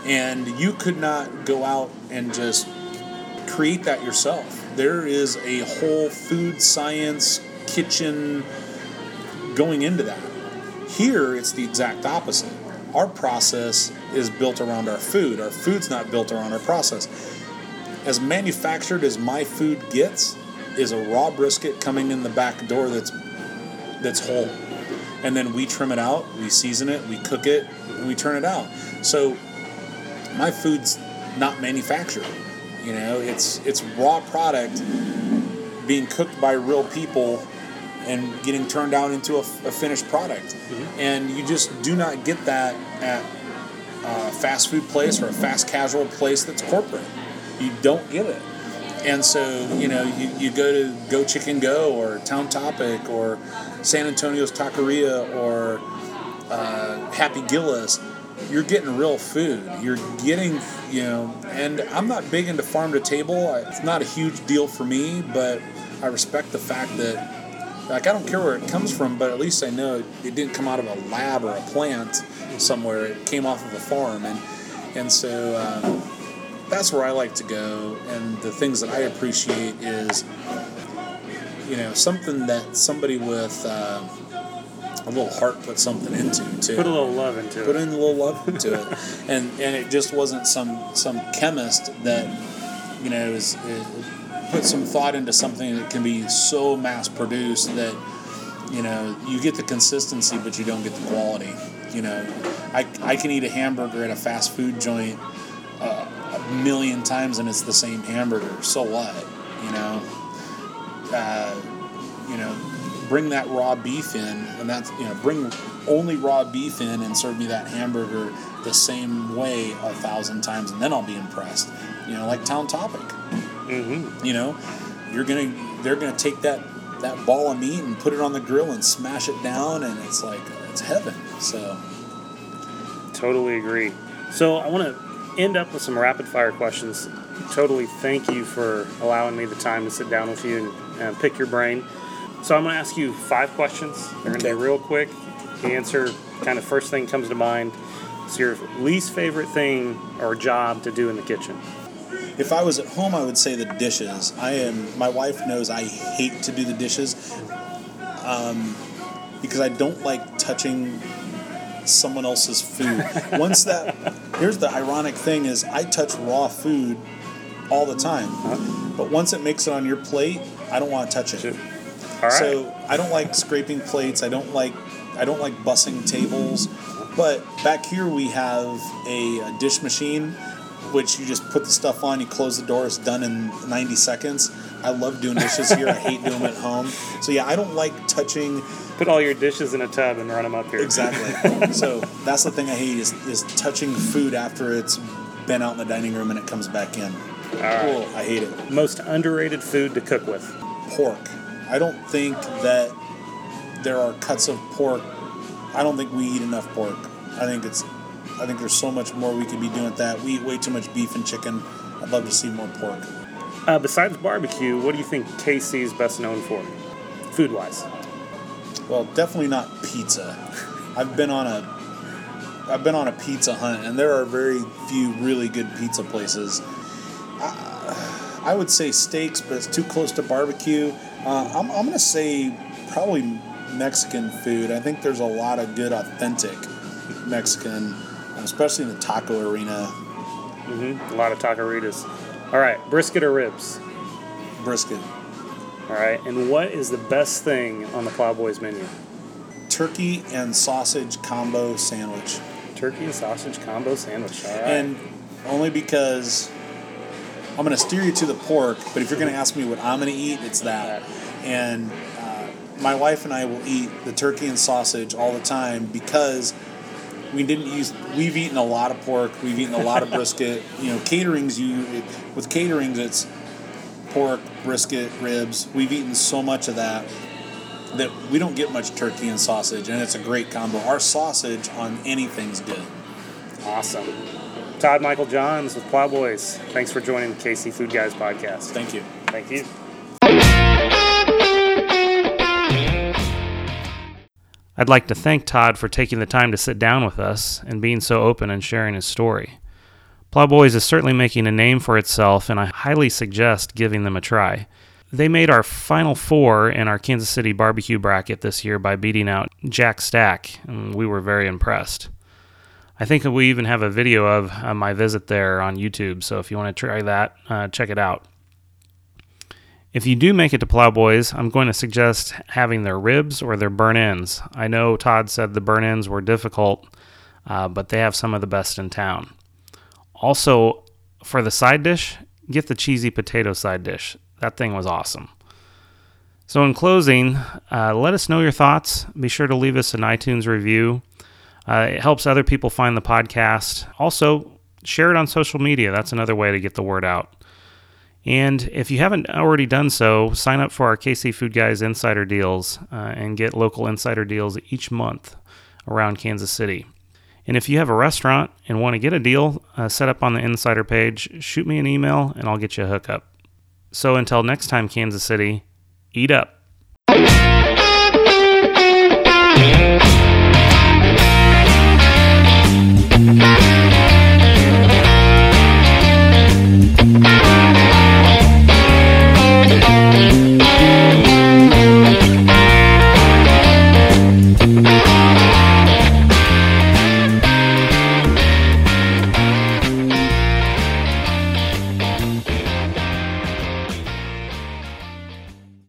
And you could not go out and just create that yourself. There is a whole food science kitchen going into that. Here it's the exact opposite. Our process is built around our food. Our food's not built around our process. As manufactured as my food gets is a raw brisket coming in the back door that's that's whole. And then we trim it out we season it we cook it and we turn it out. So my food's not manufactured you know it's it's raw product being cooked by real people and getting turned out into a, a finished product. And you just do not get that at a fast food place or a fast casual place that's corporate. You don't get it. And so, you know, you, you go to Go Chicken Go or Town Topic or San Antonio's Taqueria or uh, Happy Gillis, you're getting real food. You're getting, you know, and I'm not big into farm to table. It's not a huge deal for me, but I respect the fact that, like, I don't care where it comes from, but at least I know it, didn't come out of a lab or a plant somewhere. It came off of a farm. And, and so, um, that's where I like to go. And the things that I appreciate is, you know, something that somebody with uh, a little heart put something into too. Put a little love into Put it. Put in a little love into it, *laughs* and and it just wasn't some some chemist that, you know, is, is put some thought into something that can be so mass produced that, you know, you get the consistency but you don't get the quality. You know, I I can eat a hamburger at a fast food joint uh, a million times and it's the same hamburger. So what? You know, uh, you know, bring that raw beef in, and that's you know, bring only raw beef in and serve me that hamburger the same way a thousand times, and then I'll be impressed. You know, like Town Topic. Mm-hmm. You know, you're gonna they're gonna take that that ball of meat and put it on the grill and smash it down, and it's like it's heaven. So Totally agree. So I want to end up with some rapid fire questions. Totally thank you for allowing me the time to sit down with you and uh, pick your brain. So I'm going to ask you five questions. They're going to be real quick. You answer kind of first thing comes to mind. It's your least favorite thing or job to do in the kitchen. If I was at home, I would say the dishes. I am. My wife knows I hate to do the dishes, um, because I don't like touching someone else's food. *laughs* Once that, here's the ironic thing: is I touch raw food all the time, but once it makes it on your plate, I don't want to touch it. Right. So I don't like scraping plates. I don't like I don't like bussing tables. But back here we have a, a dish machine, which you just put the stuff on. You close the door. It's done in 90 seconds. I love doing dishes here. I hate doing them at home. So yeah, I don't like touching Put all your dishes in a tub and run them up here. exactly. *laughs* so that's the thing I hate is, is touching food after it's been out in the dining room and it comes back in. All right. Ugh, I hate it. Most underrated food to cook with. pork. I don't think that there are cuts of pork. I don't think we eat enough pork. I think it's I think there's so much more we could be doing with that. We eat way too much beef and chicken. I'd love to see more pork. Uh, besides barbecue, what do you think KC is best known for, food wise? Well, definitely not pizza. I've been on a I've been on a pizza hunt, and there are very few really good pizza places. I, I would say steaks, but it's too close to barbecue. Uh, I'm, I'm going to say probably Mexican food. I think there's a lot of good, authentic Mexican, especially in the taco arena. Mm-hmm. A lot of taqueritas. All right, brisket or ribs? Brisket. All right, and what is the best thing on the Plowboys menu? Turkey and sausage combo sandwich. Turkey and sausage combo sandwich. Right. And only because I'm going to steer you to the pork, but if you're going to ask me what I'm going to eat, it's that. And uh, my wife and I will eat the turkey and sausage all the time because we didn't use. We've eaten a lot of pork. We've eaten a lot of *laughs* brisket. You know, caterings. You with caterings, it's pork, brisket, ribs. We've eaten so much of that that we don't get much turkey and sausage, and it's a great combo. Our sausage on anything's good. Awesome. Todd Michael Johns with Plowboys. Thanks for joining the KC Food Guys podcast. Thank you. Thank you. I'd like to thank Todd for taking the time to sit down with us and being so open and sharing his story. Plowboys is certainly making a name for itself, and I highly suggest giving them a try. They made our final four in our Kansas City barbecue bracket this year by beating out Jack Stack, and we were very impressed. I think we even have a video of uh, my visit there on YouTube, so if you want to try that, uh, check it out. If you do make it to Plowboys, I'm going to suggest having their ribs or their burnt ends. I know Todd said the burnt ends were difficult, uh, but they have some of the best in town. Also, for the side dish, get the cheesy potato side dish. That thing was awesome. So, in closing, uh, let us know your thoughts. Be sure to leave us an iTunes review. Uh, it helps other people find the podcast. Also, share it on social media. That's another way to get the word out. And if you haven't already done so, sign up for our KC Food Guys Insider Deals uh, and get local insider deals each month around Kansas City. And if you have a restaurant and want to get a deal uh, set up on the insider page, shoot me an email and I'll get you a hookup. So until next time, Kansas City, eat up.